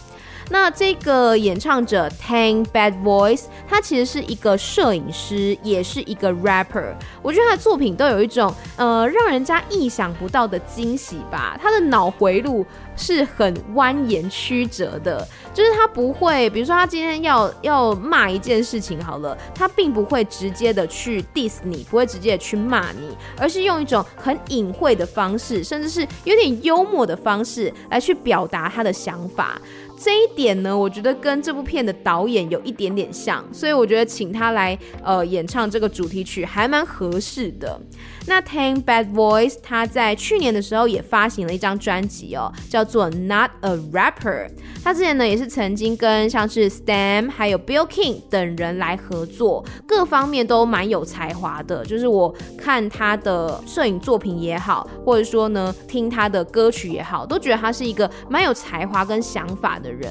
那这个演唱者 Tang Bad Voice，他其实是一个摄影师，也是一个 rapper。我觉得他的作品都有一种呃让人家意想不到的惊喜吧。他的脑回路是很蜿蜒曲折的，就是他不会，比如说他今天要要骂一件事情好了，他并不会直接的去 diss 你，不会直接的去骂你，而是用一种很隐晦的方式，甚至是有点幽默的方式来去表达他的想法。这一点呢，我觉得跟这部片的导演有一点点像，所以我觉得请他来呃演唱这个主题曲还蛮合适的。那 Tang Bad Boys 他在去年的时候也发行了一张专辑哦，叫做 Not a Rapper。他之前呢也是曾经跟像是 Stam 还有 Bill King 等人来合作，各方面都蛮有才华的。就是我看他的摄影作品也好，或者说呢听他的歌曲也好，都觉得他是一个蛮有才华跟想法的人。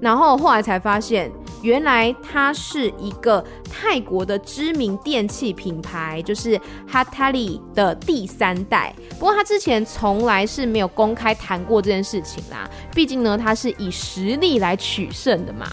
然后后来才发现，原来他是一个泰国的知名电器品牌，就是 hatali 的第三代。不过他之前从来是没有公开谈过这件事情啦，毕竟呢，他是以实力来取胜的嘛。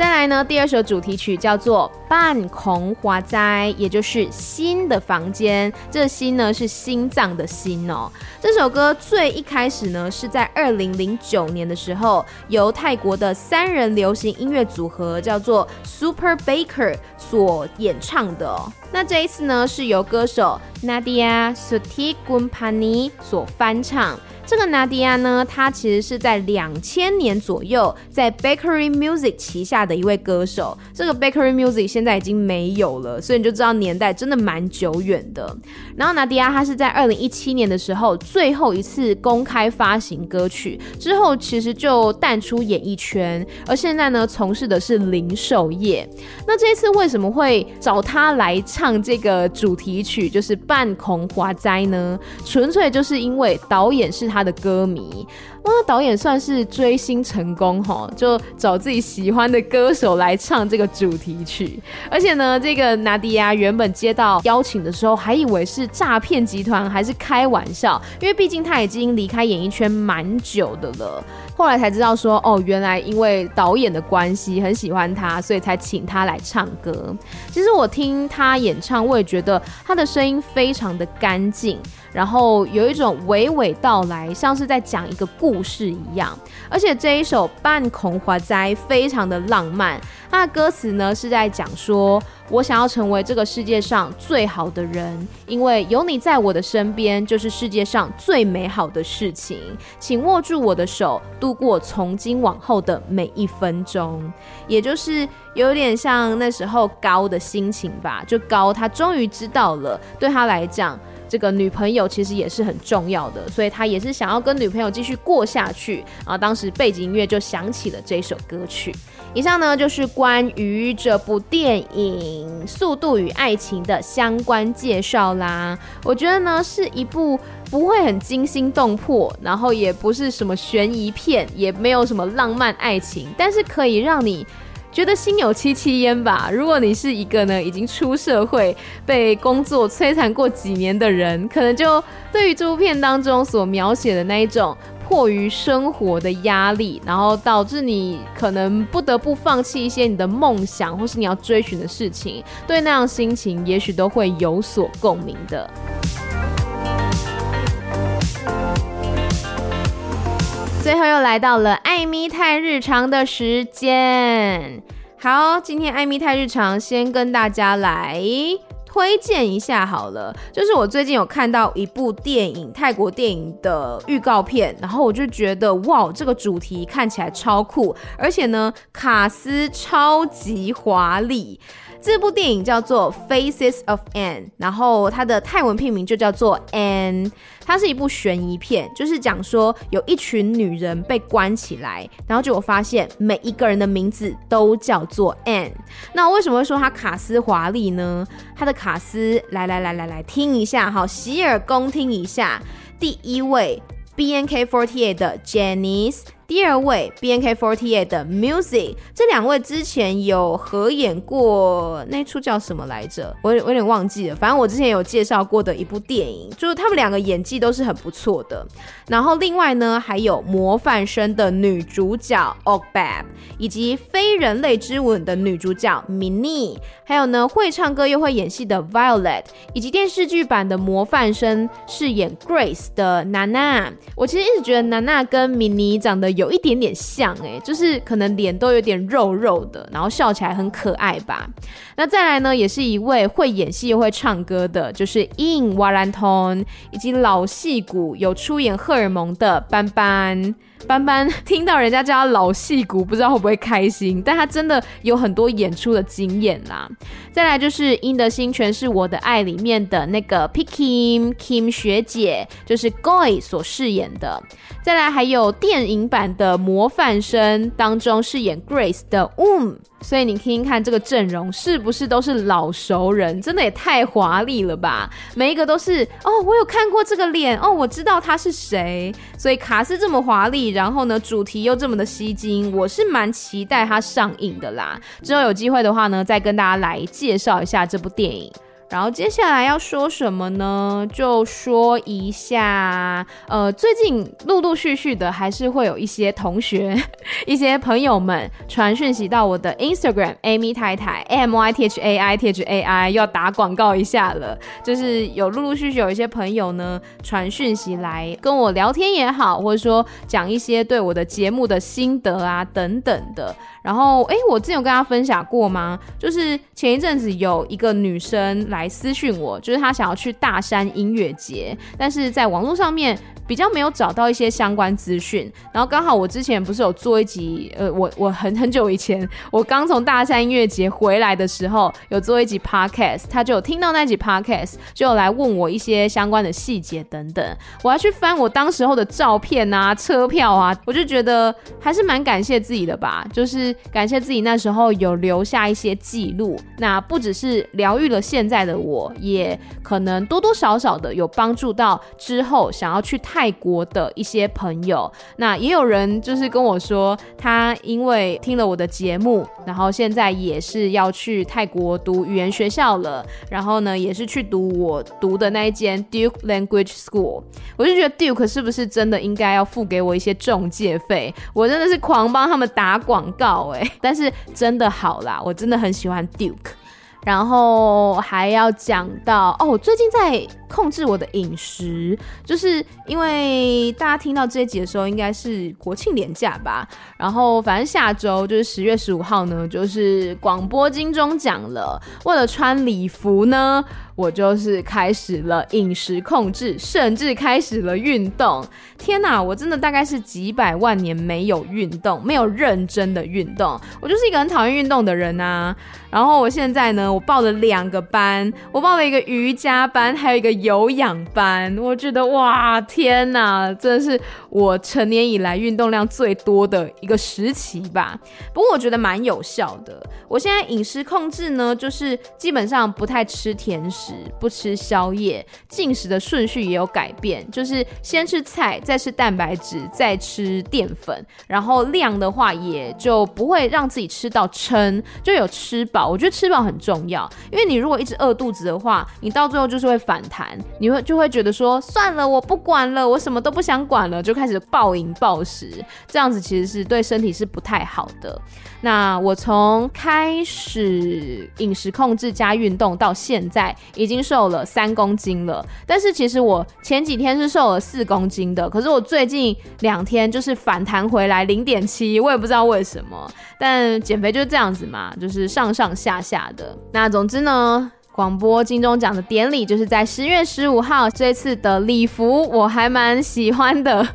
再来呢，第二首主题曲叫做《半空花斋》，也就是心的房间。这心呢是心脏的心哦。这首歌最一开始呢是在二零零九年的时候，由泰国的三人流行音乐组合叫做 Super Baker 所演唱的。那这一次呢是由歌手 Nadia Suttikunpani 所翻唱。这个 Nadia 呢，她其实是在两千年左右在 Bakery Music 旗下的一位歌手。这个 Bakery Music 现在已经没有了，所以你就知道年代真的蛮久远的。然后 Nadia 她是在二零一七年的时候最后一次公开发行歌曲，之后其实就淡出演艺圈，而现在呢从事的是零售业。那这一次为什么会找她来唱这个主题曲，就是《半空花斋》呢？纯粹就是因为导演是他。他的歌迷。那，导演算是追星成功哈，就找自己喜欢的歌手来唱这个主题曲。而且呢，这个娜迪亚原本接到邀请的时候，还以为是诈骗集团，还是开玩笑，因为毕竟他已经离开演艺圈蛮久的了。后来才知道说，哦，原来因为导演的关系，很喜欢他，所以才请他来唱歌。其实我听他演唱，我也觉得他的声音非常的干净。然后有一种娓娓道来，像是在讲一个故故事一样。而且这一首《半空花哉》非常的浪漫，它的歌词呢是在讲说，我想要成为这个世界上最好的人，因为有你在我的身边，就是世界上最美好的事情。请握住我的手，度过从今往后的每一分钟。也就是有点像那时候高的心情吧，就高他终于知道了，对他来讲。这个女朋友其实也是很重要的，所以他也是想要跟女朋友继续过下去。然后当时背景音乐就响起了这首歌曲。以上呢就是关于这部电影《速度与爱情》的相关介绍啦。我觉得呢是一部不会很惊心动魄，然后也不是什么悬疑片，也没有什么浪漫爱情，但是可以让你。觉得心有戚戚焉吧。如果你是一个呢已经出社会、被工作摧残过几年的人，可能就对于这部片当中所描写的那一种迫于生活的压力，然后导致你可能不得不放弃一些你的梦想或是你要追寻的事情，对那样心情也许都会有所共鸣的。最后又来到了艾米泰日常的时间。好，今天艾米泰日常先跟大家来推荐一下好了，就是我最近有看到一部电影，泰国电影的预告片，然后我就觉得哇，这个主题看起来超酷，而且呢，卡司超级华丽。这部电影叫做《Faces of Anne》，然后它的泰文片名就叫做《Anne》。它是一部悬疑片，就是讲说有一群女人被关起来，然后结果发现每一个人的名字都叫做 Anne。那为什么会说它卡司华丽呢？它的卡司，来来来来来听一下，好，洗耳恭听一下。第一位 bnkfortier 的 Janice。第二位 bnkfortyea 的 Music，这两位之前有合演过那出叫什么来着？我有我有点忘记了。反正我之前有介绍过的一部电影，就是他们两个演技都是很不错的。然后另外呢，还有模范生的女主角 o g b a b 以及非人类之吻的女主角 Mini，还有呢会唱歌又会演戏的 Violet，以及电视剧版的模范生饰演 Grace 的 Nana。我其实一直觉得 Nana 跟 Mini 长得有。一点点像哎、就是可能脸都有点肉肉的，然后笑起来很可爱吧。那再来呢，也是一位会演戏又会唱歌的，就是 In Warranton，以及老戏骨有出演荷尔蒙的班班。班班听到人家叫他老戏骨，不知道会不会开心，但他真的有很多演出的经验啦。再来就是《In 的心全是我的爱》里面的那个 Pick Kim Kim 学姐，就是 Goy 所饰演的。再来还有电影版的模范生当中饰演 Grace 的 w o m。所以你听听看这个阵容是不是都是老熟人？真的也太华丽了吧！每一个都是哦，我有看过这个脸哦，我知道他是谁。所以卡司这么华丽，然后呢，主题又这么的吸睛，我是蛮期待它上映的啦。之后有机会的话呢，再跟大家来介绍一下这部电影。然后接下来要说什么呢？就说一下，呃，最近陆陆续续的还是会有一些同学、一些朋友们传讯息到我的 Instagram Amy 太太 A M Y T H A I T H A I，要打广告一下了。就是有陆陆续续有一些朋友呢传讯息来跟我聊天也好，或者说讲一些对我的节目的心得啊等等的。然后，诶，我之前有跟他分享过吗？就是前一阵子有一个女生来私讯我，就是她想要去大山音乐节，但是在网络上面。比较没有找到一些相关资讯，然后刚好我之前不是有做一集，呃，我我很很久以前，我刚从大山音乐节回来的时候，有做一集 podcast，他就有听到那集 podcast，就有来问我一些相关的细节等等，我要去翻我当时候的照片啊、车票啊，我就觉得还是蛮感谢自己的吧，就是感谢自己那时候有留下一些记录，那不只是疗愈了现在的我，也可能多多少少的有帮助到之后想要去探泰国的一些朋友。那也有人就是跟我说，他因为听了我的节目，然后现在也是要去泰国读语言学校了。然后呢，也是去读我读的那一间 Duke Language School。我就觉得 Duke 是不是真的应该要付给我一些中介费？我真的是狂帮他们打广告哎，但是真的好啦，我真的很喜欢 Duke。然后还要讲到哦，最近在控制我的饮食，就是因为大家听到这一集的时候，应该是国庆连假吧。然后反正下周就是十月十五号呢，就是广播金钟奖了。为了穿礼服呢，我就是开始了饮食控制，甚至开始了运动。天哪，我真的大概是几百万年没有运动，没有认真的运动。我就是一个很讨厌运动的人啊。然后我现在呢，我报了两个班，我报了一个瑜伽班，还有一个有氧班。我觉得哇，天哪，真的是我成年以来运动量最多的一个时期吧。不过我觉得蛮有效的。我现在饮食控制呢，就是基本上不太吃甜食，不吃宵夜，进食的顺序也有改变，就是先吃菜，再吃蛋白质，再吃淀粉，然后量的话也就不会让自己吃到撑，就有吃饱。我觉得吃饱很重要，因为你如果一直饿肚子的话，你到最后就是会反弹，你会就会觉得说算了，我不管了，我什么都不想管了，就开始暴饮暴食，这样子其实是对身体是不太好的。那我从开始饮食控制加运动到现在，已经瘦了三公斤了。但是其实我前几天是瘦了四公斤的，可是我最近两天就是反弹回来零点七，我也不知道为什么。但减肥就是这样子嘛，就是上上下下的。那总之呢。广播金钟奖的典礼就是在十月十五号。这次的礼服我还蛮喜欢的。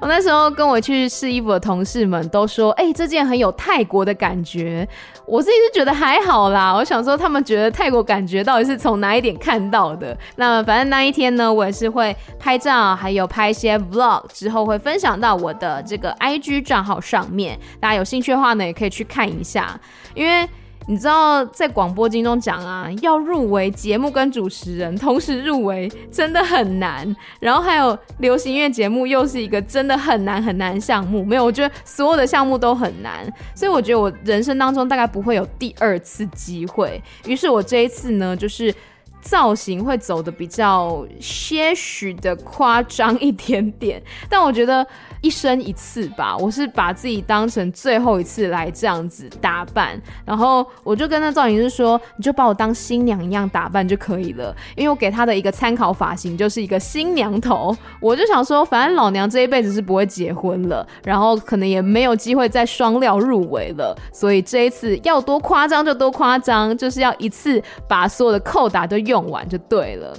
我 那时候跟我去试衣服的同事们都说：“哎、欸，这件很有泰国的感觉。”我自己是觉得还好啦。我想说，他们觉得泰国感觉到底是从哪一点看到的？那反正那一天呢，我也是会拍照，还有拍一些 vlog，之后会分享到我的这个 IG 账号上面。大家有兴趣的话呢，也可以去看一下，因为。你知道在广播金钟奖啊，要入围节目跟主持人同时入围真的很难。然后还有流行音乐节目又是一个真的很难很难项目。没有，我觉得所有的项目都很难，所以我觉得我人生当中大概不会有第二次机会。于是我这一次呢，就是。造型会走的比较些许的夸张一点点，但我觉得一生一次吧，我是把自己当成最后一次来这样子打扮，然后我就跟那造型师说，你就把我当新娘一样打扮就可以了，因为我给他的一个参考发型就是一个新娘头，我就想说，反正老娘这一辈子是不会结婚了，然后可能也没有机会再双料入围了，所以这一次要多夸张就多夸张，就是要一次把所有的扣打都用完就对了，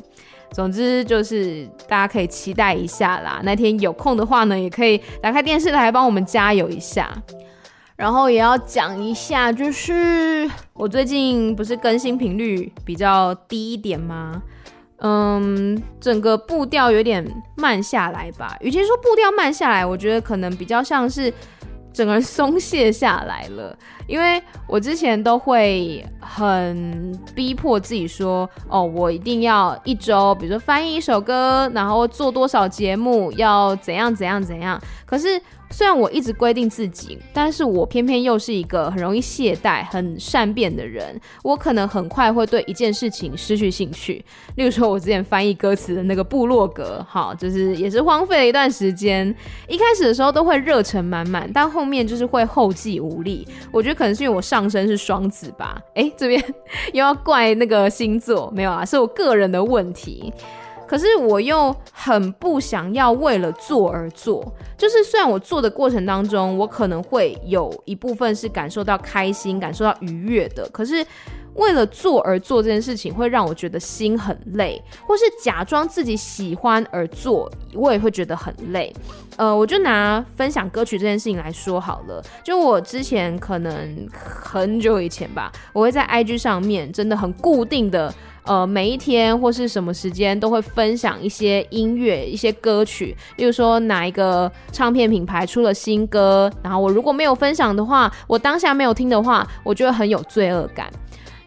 总之就是大家可以期待一下啦。那天有空的话呢，也可以打开电视台帮我们加油一下。然后也要讲一下，就是我最近不是更新频率比较低一点吗？嗯，整个步调有点慢下来吧。与其说步调慢下来，我觉得可能比较像是。整个人松懈下来了，因为我之前都会很逼迫自己说，哦，我一定要一周，比如说翻译一首歌，然后做多少节目，要怎样怎样怎样。可是。虽然我一直规定自己，但是我偏偏又是一个很容易懈怠、很善变的人。我可能很快会对一件事情失去兴趣。例如说，我之前翻译歌词的那个部落格，哈，就是也是荒废了一段时间。一开始的时候都会热忱满满，但后面就是会后继无力。我觉得可能是因为我上升是双子吧。诶，这边又要怪那个星座，没有啊，是我个人的问题。可是我又很不想要为了做而做，就是虽然我做的过程当中，我可能会有一部分是感受到开心、感受到愉悦的，可是为了做而做这件事情，会让我觉得心很累，或是假装自己喜欢而做，我也会觉得很累。呃，我就拿分享歌曲这件事情来说好了，就我之前可能很久以前吧，我会在 IG 上面真的很固定的。呃，每一天或是什么时间都会分享一些音乐、一些歌曲，例如说哪一个唱片品牌出了新歌，然后我如果没有分享的话，我当下没有听的话，我就会很有罪恶感。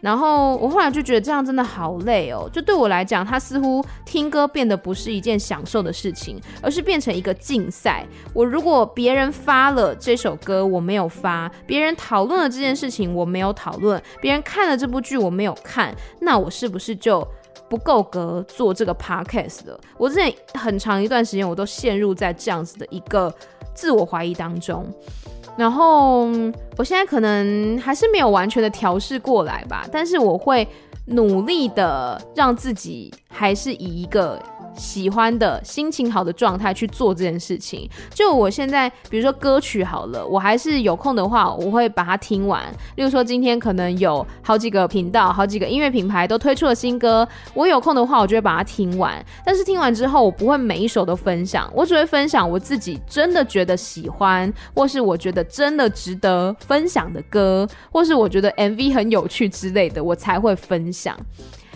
然后我后来就觉得这样真的好累哦，就对我来讲，它似乎听歌变得不是一件享受的事情，而是变成一个竞赛。我如果别人发了这首歌，我没有发；别人讨论了这件事情，我没有讨论；别人看了这部剧，我没有看，那我是不是就不够格做这个 podcast 了？我之前很长一段时间，我都陷入在这样子的一个自我怀疑当中。然后我现在可能还是没有完全的调试过来吧，但是我会努力的让自己还是以一个。喜欢的心情好的状态去做这件事情。就我现在，比如说歌曲好了，我还是有空的话，我会把它听完。例如说，今天可能有好几个频道、好几个音乐品牌都推出了新歌，我有空的话，我就会把它听完。但是听完之后，我不会每一首都分享，我只会分享我自己真的觉得喜欢，或是我觉得真的值得分享的歌，或是我觉得 MV 很有趣之类的，我才会分享。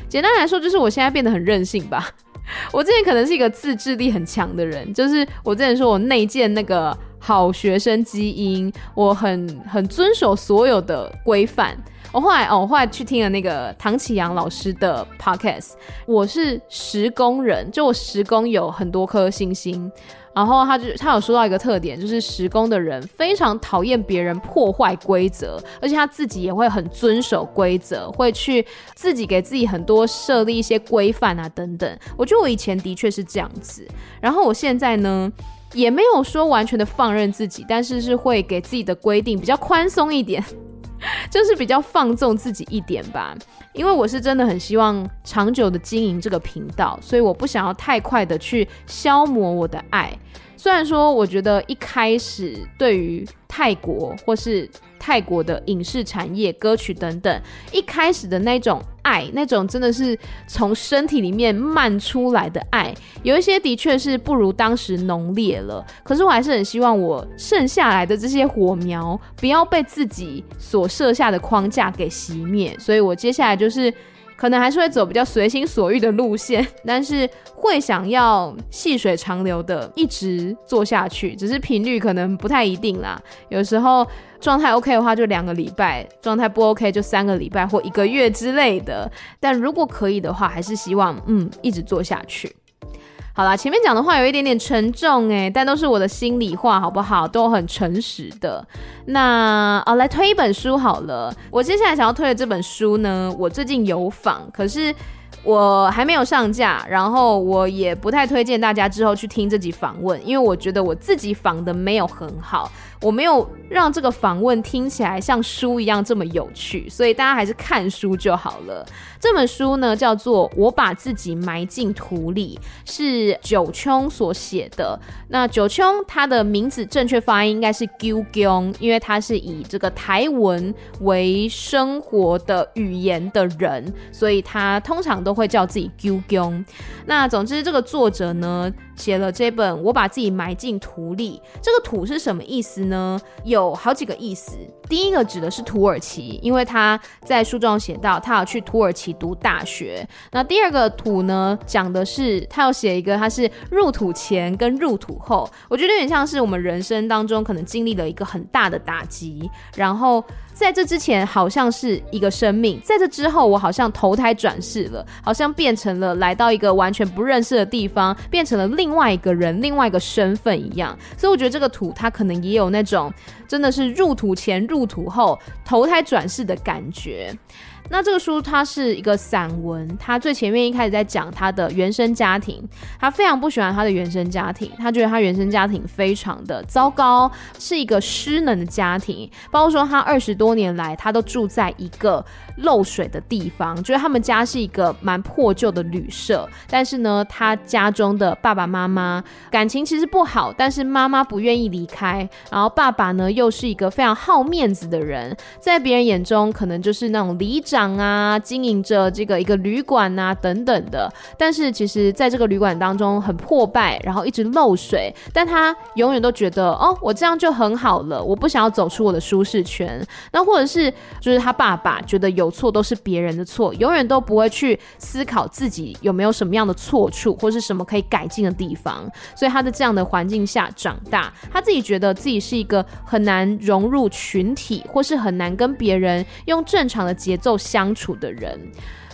简单来说，就是我现在变得很任性吧。我之前可能是一个自制力很强的人，就是我之前说我内建那个好学生基因，我很很遵守所有的规范。我后来哦，我后来去听了那个唐启阳老师的 podcast，我是时工人，就我时工有很多颗星星。然后他就他有说到一个特点，就是十宫的人非常讨厌别人破坏规则，而且他自己也会很遵守规则，会去自己给自己很多设立一些规范啊等等。我觉得我以前的确是这样子，然后我现在呢也没有说完全的放任自己，但是是会给自己的规定比较宽松一点。就是比较放纵自己一点吧，因为我是真的很希望长久的经营这个频道，所以我不想要太快的去消磨我的爱。虽然说，我觉得一开始对于泰国或是泰国的影视产业、歌曲等等，一开始的那种爱，那种真的是从身体里面漫出来的爱，有一些的确是不如当时浓烈了。可是我还是很希望我剩下来的这些火苗，不要被自己所设下的框架给熄灭。所以我接下来就是。可能还是会走比较随心所欲的路线，但是会想要细水长流的一直做下去，只是频率可能不太一定啦。有时候状态 OK 的话，就两个礼拜；状态不 OK 就三个礼拜或一个月之类的。但如果可以的话，还是希望嗯一直做下去。好啦，前面讲的话有一点点沉重诶，但都是我的心里话，好不好？都很诚实的。那啊，来推一本书好了。我接下来想要推的这本书呢，我最近有访，可是我还没有上架，然后我也不太推荐大家之后去听这集访问，因为我觉得我自己访的没有很好。我没有让这个访问听起来像书一样这么有趣，所以大家还是看书就好了。这本书呢叫做《我把自己埋进土里》，是九秋所写的。那九秋他的名字正确发音应该是 Gyu Gyong，因为他是以这个台文为生活的语言的人，所以他通常都会叫自己 Gyu Gyong。那总之，这个作者呢写了这本《我把自己埋进土里》，这个“土”是什么意思呢？有好几个意思。第一个指的是土耳其，因为他在书中写到他要去土耳其读大学。那第二个土呢，讲的是他要写一个他是入土前跟入土后。我觉得有点像是我们人生当中可能经历了一个很大的打击，然后。在这之前，好像是一个生命；在这之后，我好像投胎转世了，好像变成了来到一个完全不认识的地方，变成了另外一个人、另外一个身份一样。所以我觉得这个土，它可能也有那种真的是入土前、入土后投胎转世的感觉。那这个书它是一个散文，它最前面一开始在讲他的原生家庭，他非常不喜欢他的原生家庭，他觉得他原生家庭非常的糟糕，是一个失能的家庭，包括说他二十多年来他都住在一个漏水的地方，觉得他们家是一个蛮破旧的旅社，但是呢，他家中的爸爸妈妈感情其实不好，但是妈妈不愿意离开，然后爸爸呢又是一个非常好面子的人，在别人眼中可能就是那种里长。啊，经营着这个一个旅馆啊，等等的，但是其实在这个旅馆当中很破败，然后一直漏水，但他永远都觉得哦，我这样就很好了，我不想要走出我的舒适圈。那或者是就是他爸爸觉得有错都是别人的错，永远都不会去思考自己有没有什么样的错处，或是什么可以改进的地方。所以他在这样的环境下长大，他自己觉得自己是一个很难融入群体，或是很难跟别人用正常的节奏。相处的人。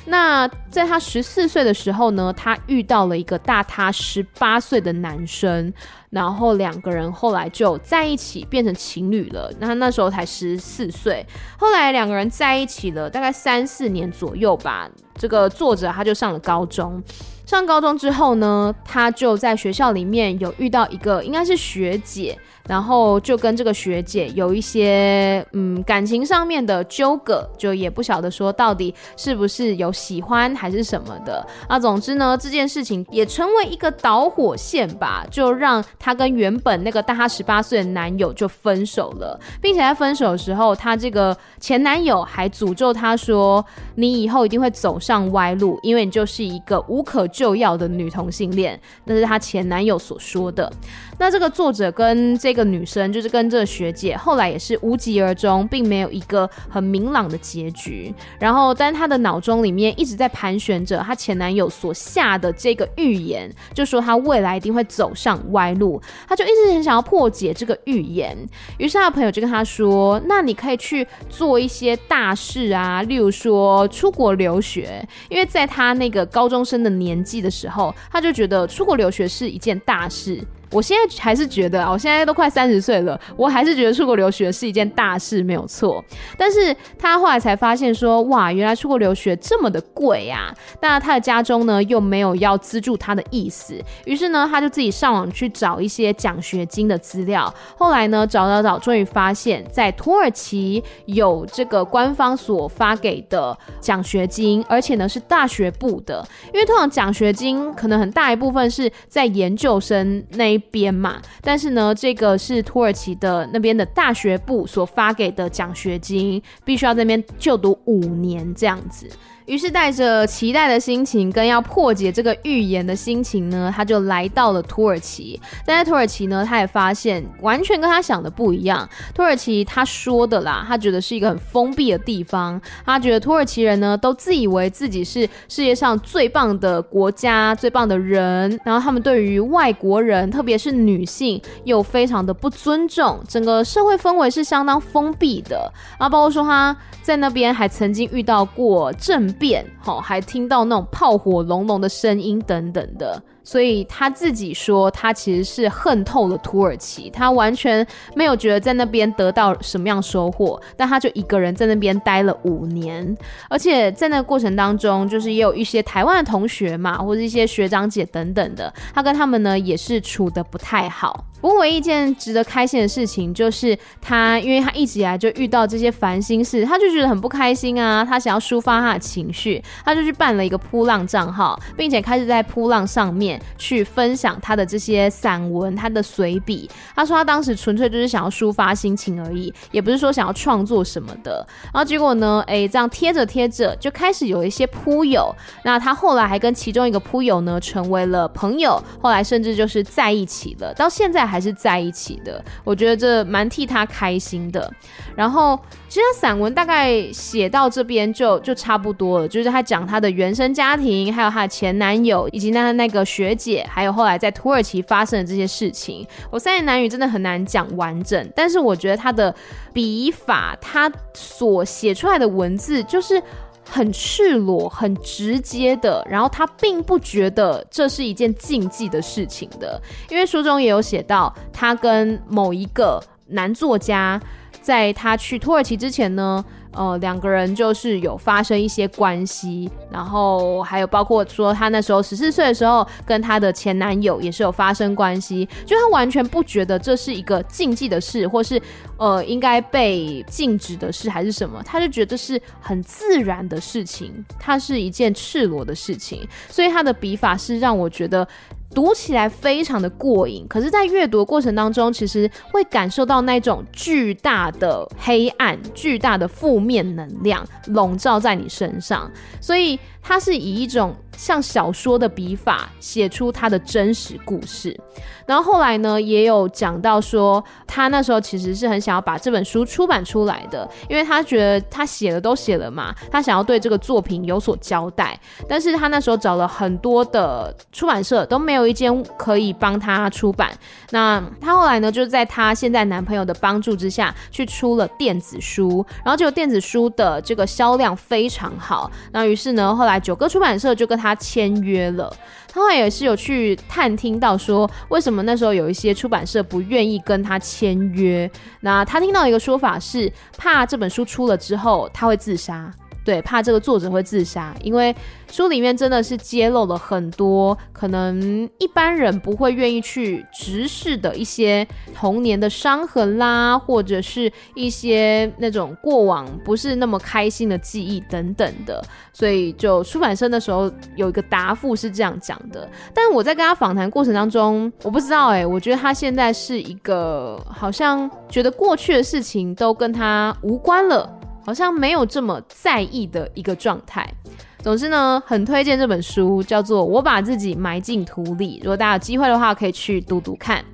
那在他十四岁的时候呢，他遇到了一个大他十八岁的男生，然后两个人后来就在一起，变成情侣了。那那时候才十四岁，后来两个人在一起了大概三四年左右吧。这个作者他就上了高中。上高中之后呢，他就在学校里面有遇到一个应该是学姐，然后就跟这个学姐有一些嗯感情上面的纠葛，就也不晓得说到底是不是有喜欢还是什么的。那总之呢，这件事情也成为一个导火线吧，就让她跟原本那个大她十八岁的男友就分手了，并且在分手的时候，她这个前男友还诅咒她说：“你以后一定会走上歪路，因为你就是一个无可。”救药的女同性恋，那是她前男友所说的。那这个作者跟这个女生，就是跟这个学姐，后来也是无疾而终，并没有一个很明朗的结局。然后，但她的脑中里面一直在盘旋着她前男友所下的这个预言，就说她未来一定会走上歪路。她就一直很想要破解这个预言。于是，她的朋友就跟她说：“那你可以去做一些大事啊，例如说出国留学，因为在她那个高中生的年。”纪的时候，她就觉得出国留学是一件大事。我现在还是觉得啊，我现在都快三十岁了，我还是觉得出国留学是一件大事，没有错。但是他后来才发现说，哇，原来出国留学这么的贵啊！那他的家中呢，又没有要资助他的意思，于是呢，他就自己上网去找一些奖学金的资料。后来呢，找找找，终于发现，在土耳其有这个官方所发给的奖学金，而且呢是大学部的，因为通常奖学金可能很大一部分是在研究生那一边嘛，但是呢，这个是土耳其的那边的大学部所发给的奖学金，必须要在那边就读五年这样子。于是带着期待的心情跟要破解这个预言的心情呢，他就来到了土耳其。但在土耳其呢，他也发现完全跟他想的不一样。土耳其他说的啦，他觉得是一个很封闭的地方。他觉得土耳其人呢，都自以为自己是世界上最棒的国家、最棒的人。然后他们对于外国人，特别是女性，又非常的不尊重。整个社会氛围是相当封闭的。然后包括说他在那边还曾经遇到过政变，好，还听到那种炮火隆隆的声音等等的。所以他自己说，他其实是恨透了土耳其，他完全没有觉得在那边得到什么样收获，但他就一个人在那边待了五年，而且在那个过程当中，就是也有一些台湾的同学嘛，或者一些学长姐等等的，他跟他们呢也是处得不太好。不过唯一一件值得开心的事情，就是他，因为他一直以来就遇到这些烦心事，他就觉得很不开心啊，他想要抒发他的情绪，他就去办了一个扑浪账号，并且开始在扑浪上面。去分享他的这些散文，他的随笔。他说他当时纯粹就是想要抒发心情而已，也不是说想要创作什么的。然后结果呢，哎、这样贴着贴着就开始有一些扑友。那他后来还跟其中一个扑友呢成为了朋友，后来甚至就是在一起了，到现在还还是在一起的。我觉得这蛮替他开心的。然后其实散文大概写到这边就就差不多了，就是他讲他的原生家庭，还有他的前男友，以及那那个学。姐，还有后来在土耳其发生的这些事情，我三言两语真的很难讲完整。但是我觉得他的笔法，他所写出来的文字就是很赤裸、很直接的，然后他并不觉得这是一件禁忌的事情的。因为书中也有写到，他跟某一个男作家，在他去土耳其之前呢。呃，两个人就是有发生一些关系，然后还有包括说她那时候十四岁的时候跟她的前男友也是有发生关系，就她完全不觉得这是一个禁忌的事，或是呃应该被禁止的事还是什么，她就觉得是很自然的事情，它是一件赤裸的事情，所以他的笔法是让我觉得。读起来非常的过瘾，可是，在阅读的过程当中，其实会感受到那种巨大的黑暗、巨大的负面能量笼罩在你身上，所以。他是以一种像小说的笔法写出他的真实故事。然后后来呢，也有讲到说，他那时候其实是很想要把这本书出版出来的，因为他觉得他写了都写了嘛，他想要对这个作品有所交代。但是他那时候找了很多的出版社，都没有一间可以帮他出版。那他后来呢，就在他现在男朋友的帮助之下去出了电子书，然后这个电子书的这个销量非常好。那于是呢，后来九歌出版社就跟他签约了。他后来也是有去探听到说，为什么那时候有一些出版社不愿意跟他签约。那他听到一个说法是，怕这本书出了之后他会自杀。对，怕这个作者会自杀，因为书里面真的是揭露了很多可能一般人不会愿意去直视的一些童年的伤痕啦，或者是一些那种过往不是那么开心的记忆等等的。所以，就出版社的时候有一个答复是这样讲的，但我在跟他访谈过程当中，我不知道哎、我觉得他现在是一个好像觉得过去的事情都跟他无关了。好像没有这么在意的一个状态。总之呢，很推荐这本书，叫做《我把自己埋进土里》。如果大家有机会的话，可以去读读看。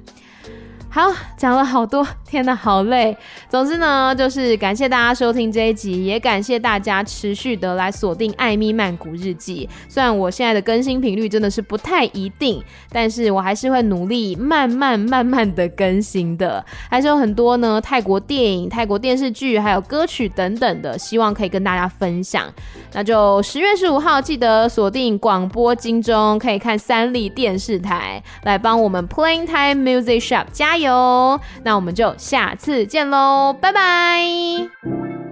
好，讲了好多，天呐，好累。总之呢，就是感谢大家收听这一集，也感谢大家持续的来锁定艾米曼谷日记。虽然我现在的更新频率真的是不太一定，但是我还是会努力慢慢慢慢的更新的。还是有很多呢，泰国电影、泰国电视剧，还有歌曲等等的，希望可以跟大家分享。那就十月十五号记得锁定广播金钟，可以看三立电视台来帮我们 Playing Time Music Shop 加油。那我们就下次见喽，拜拜。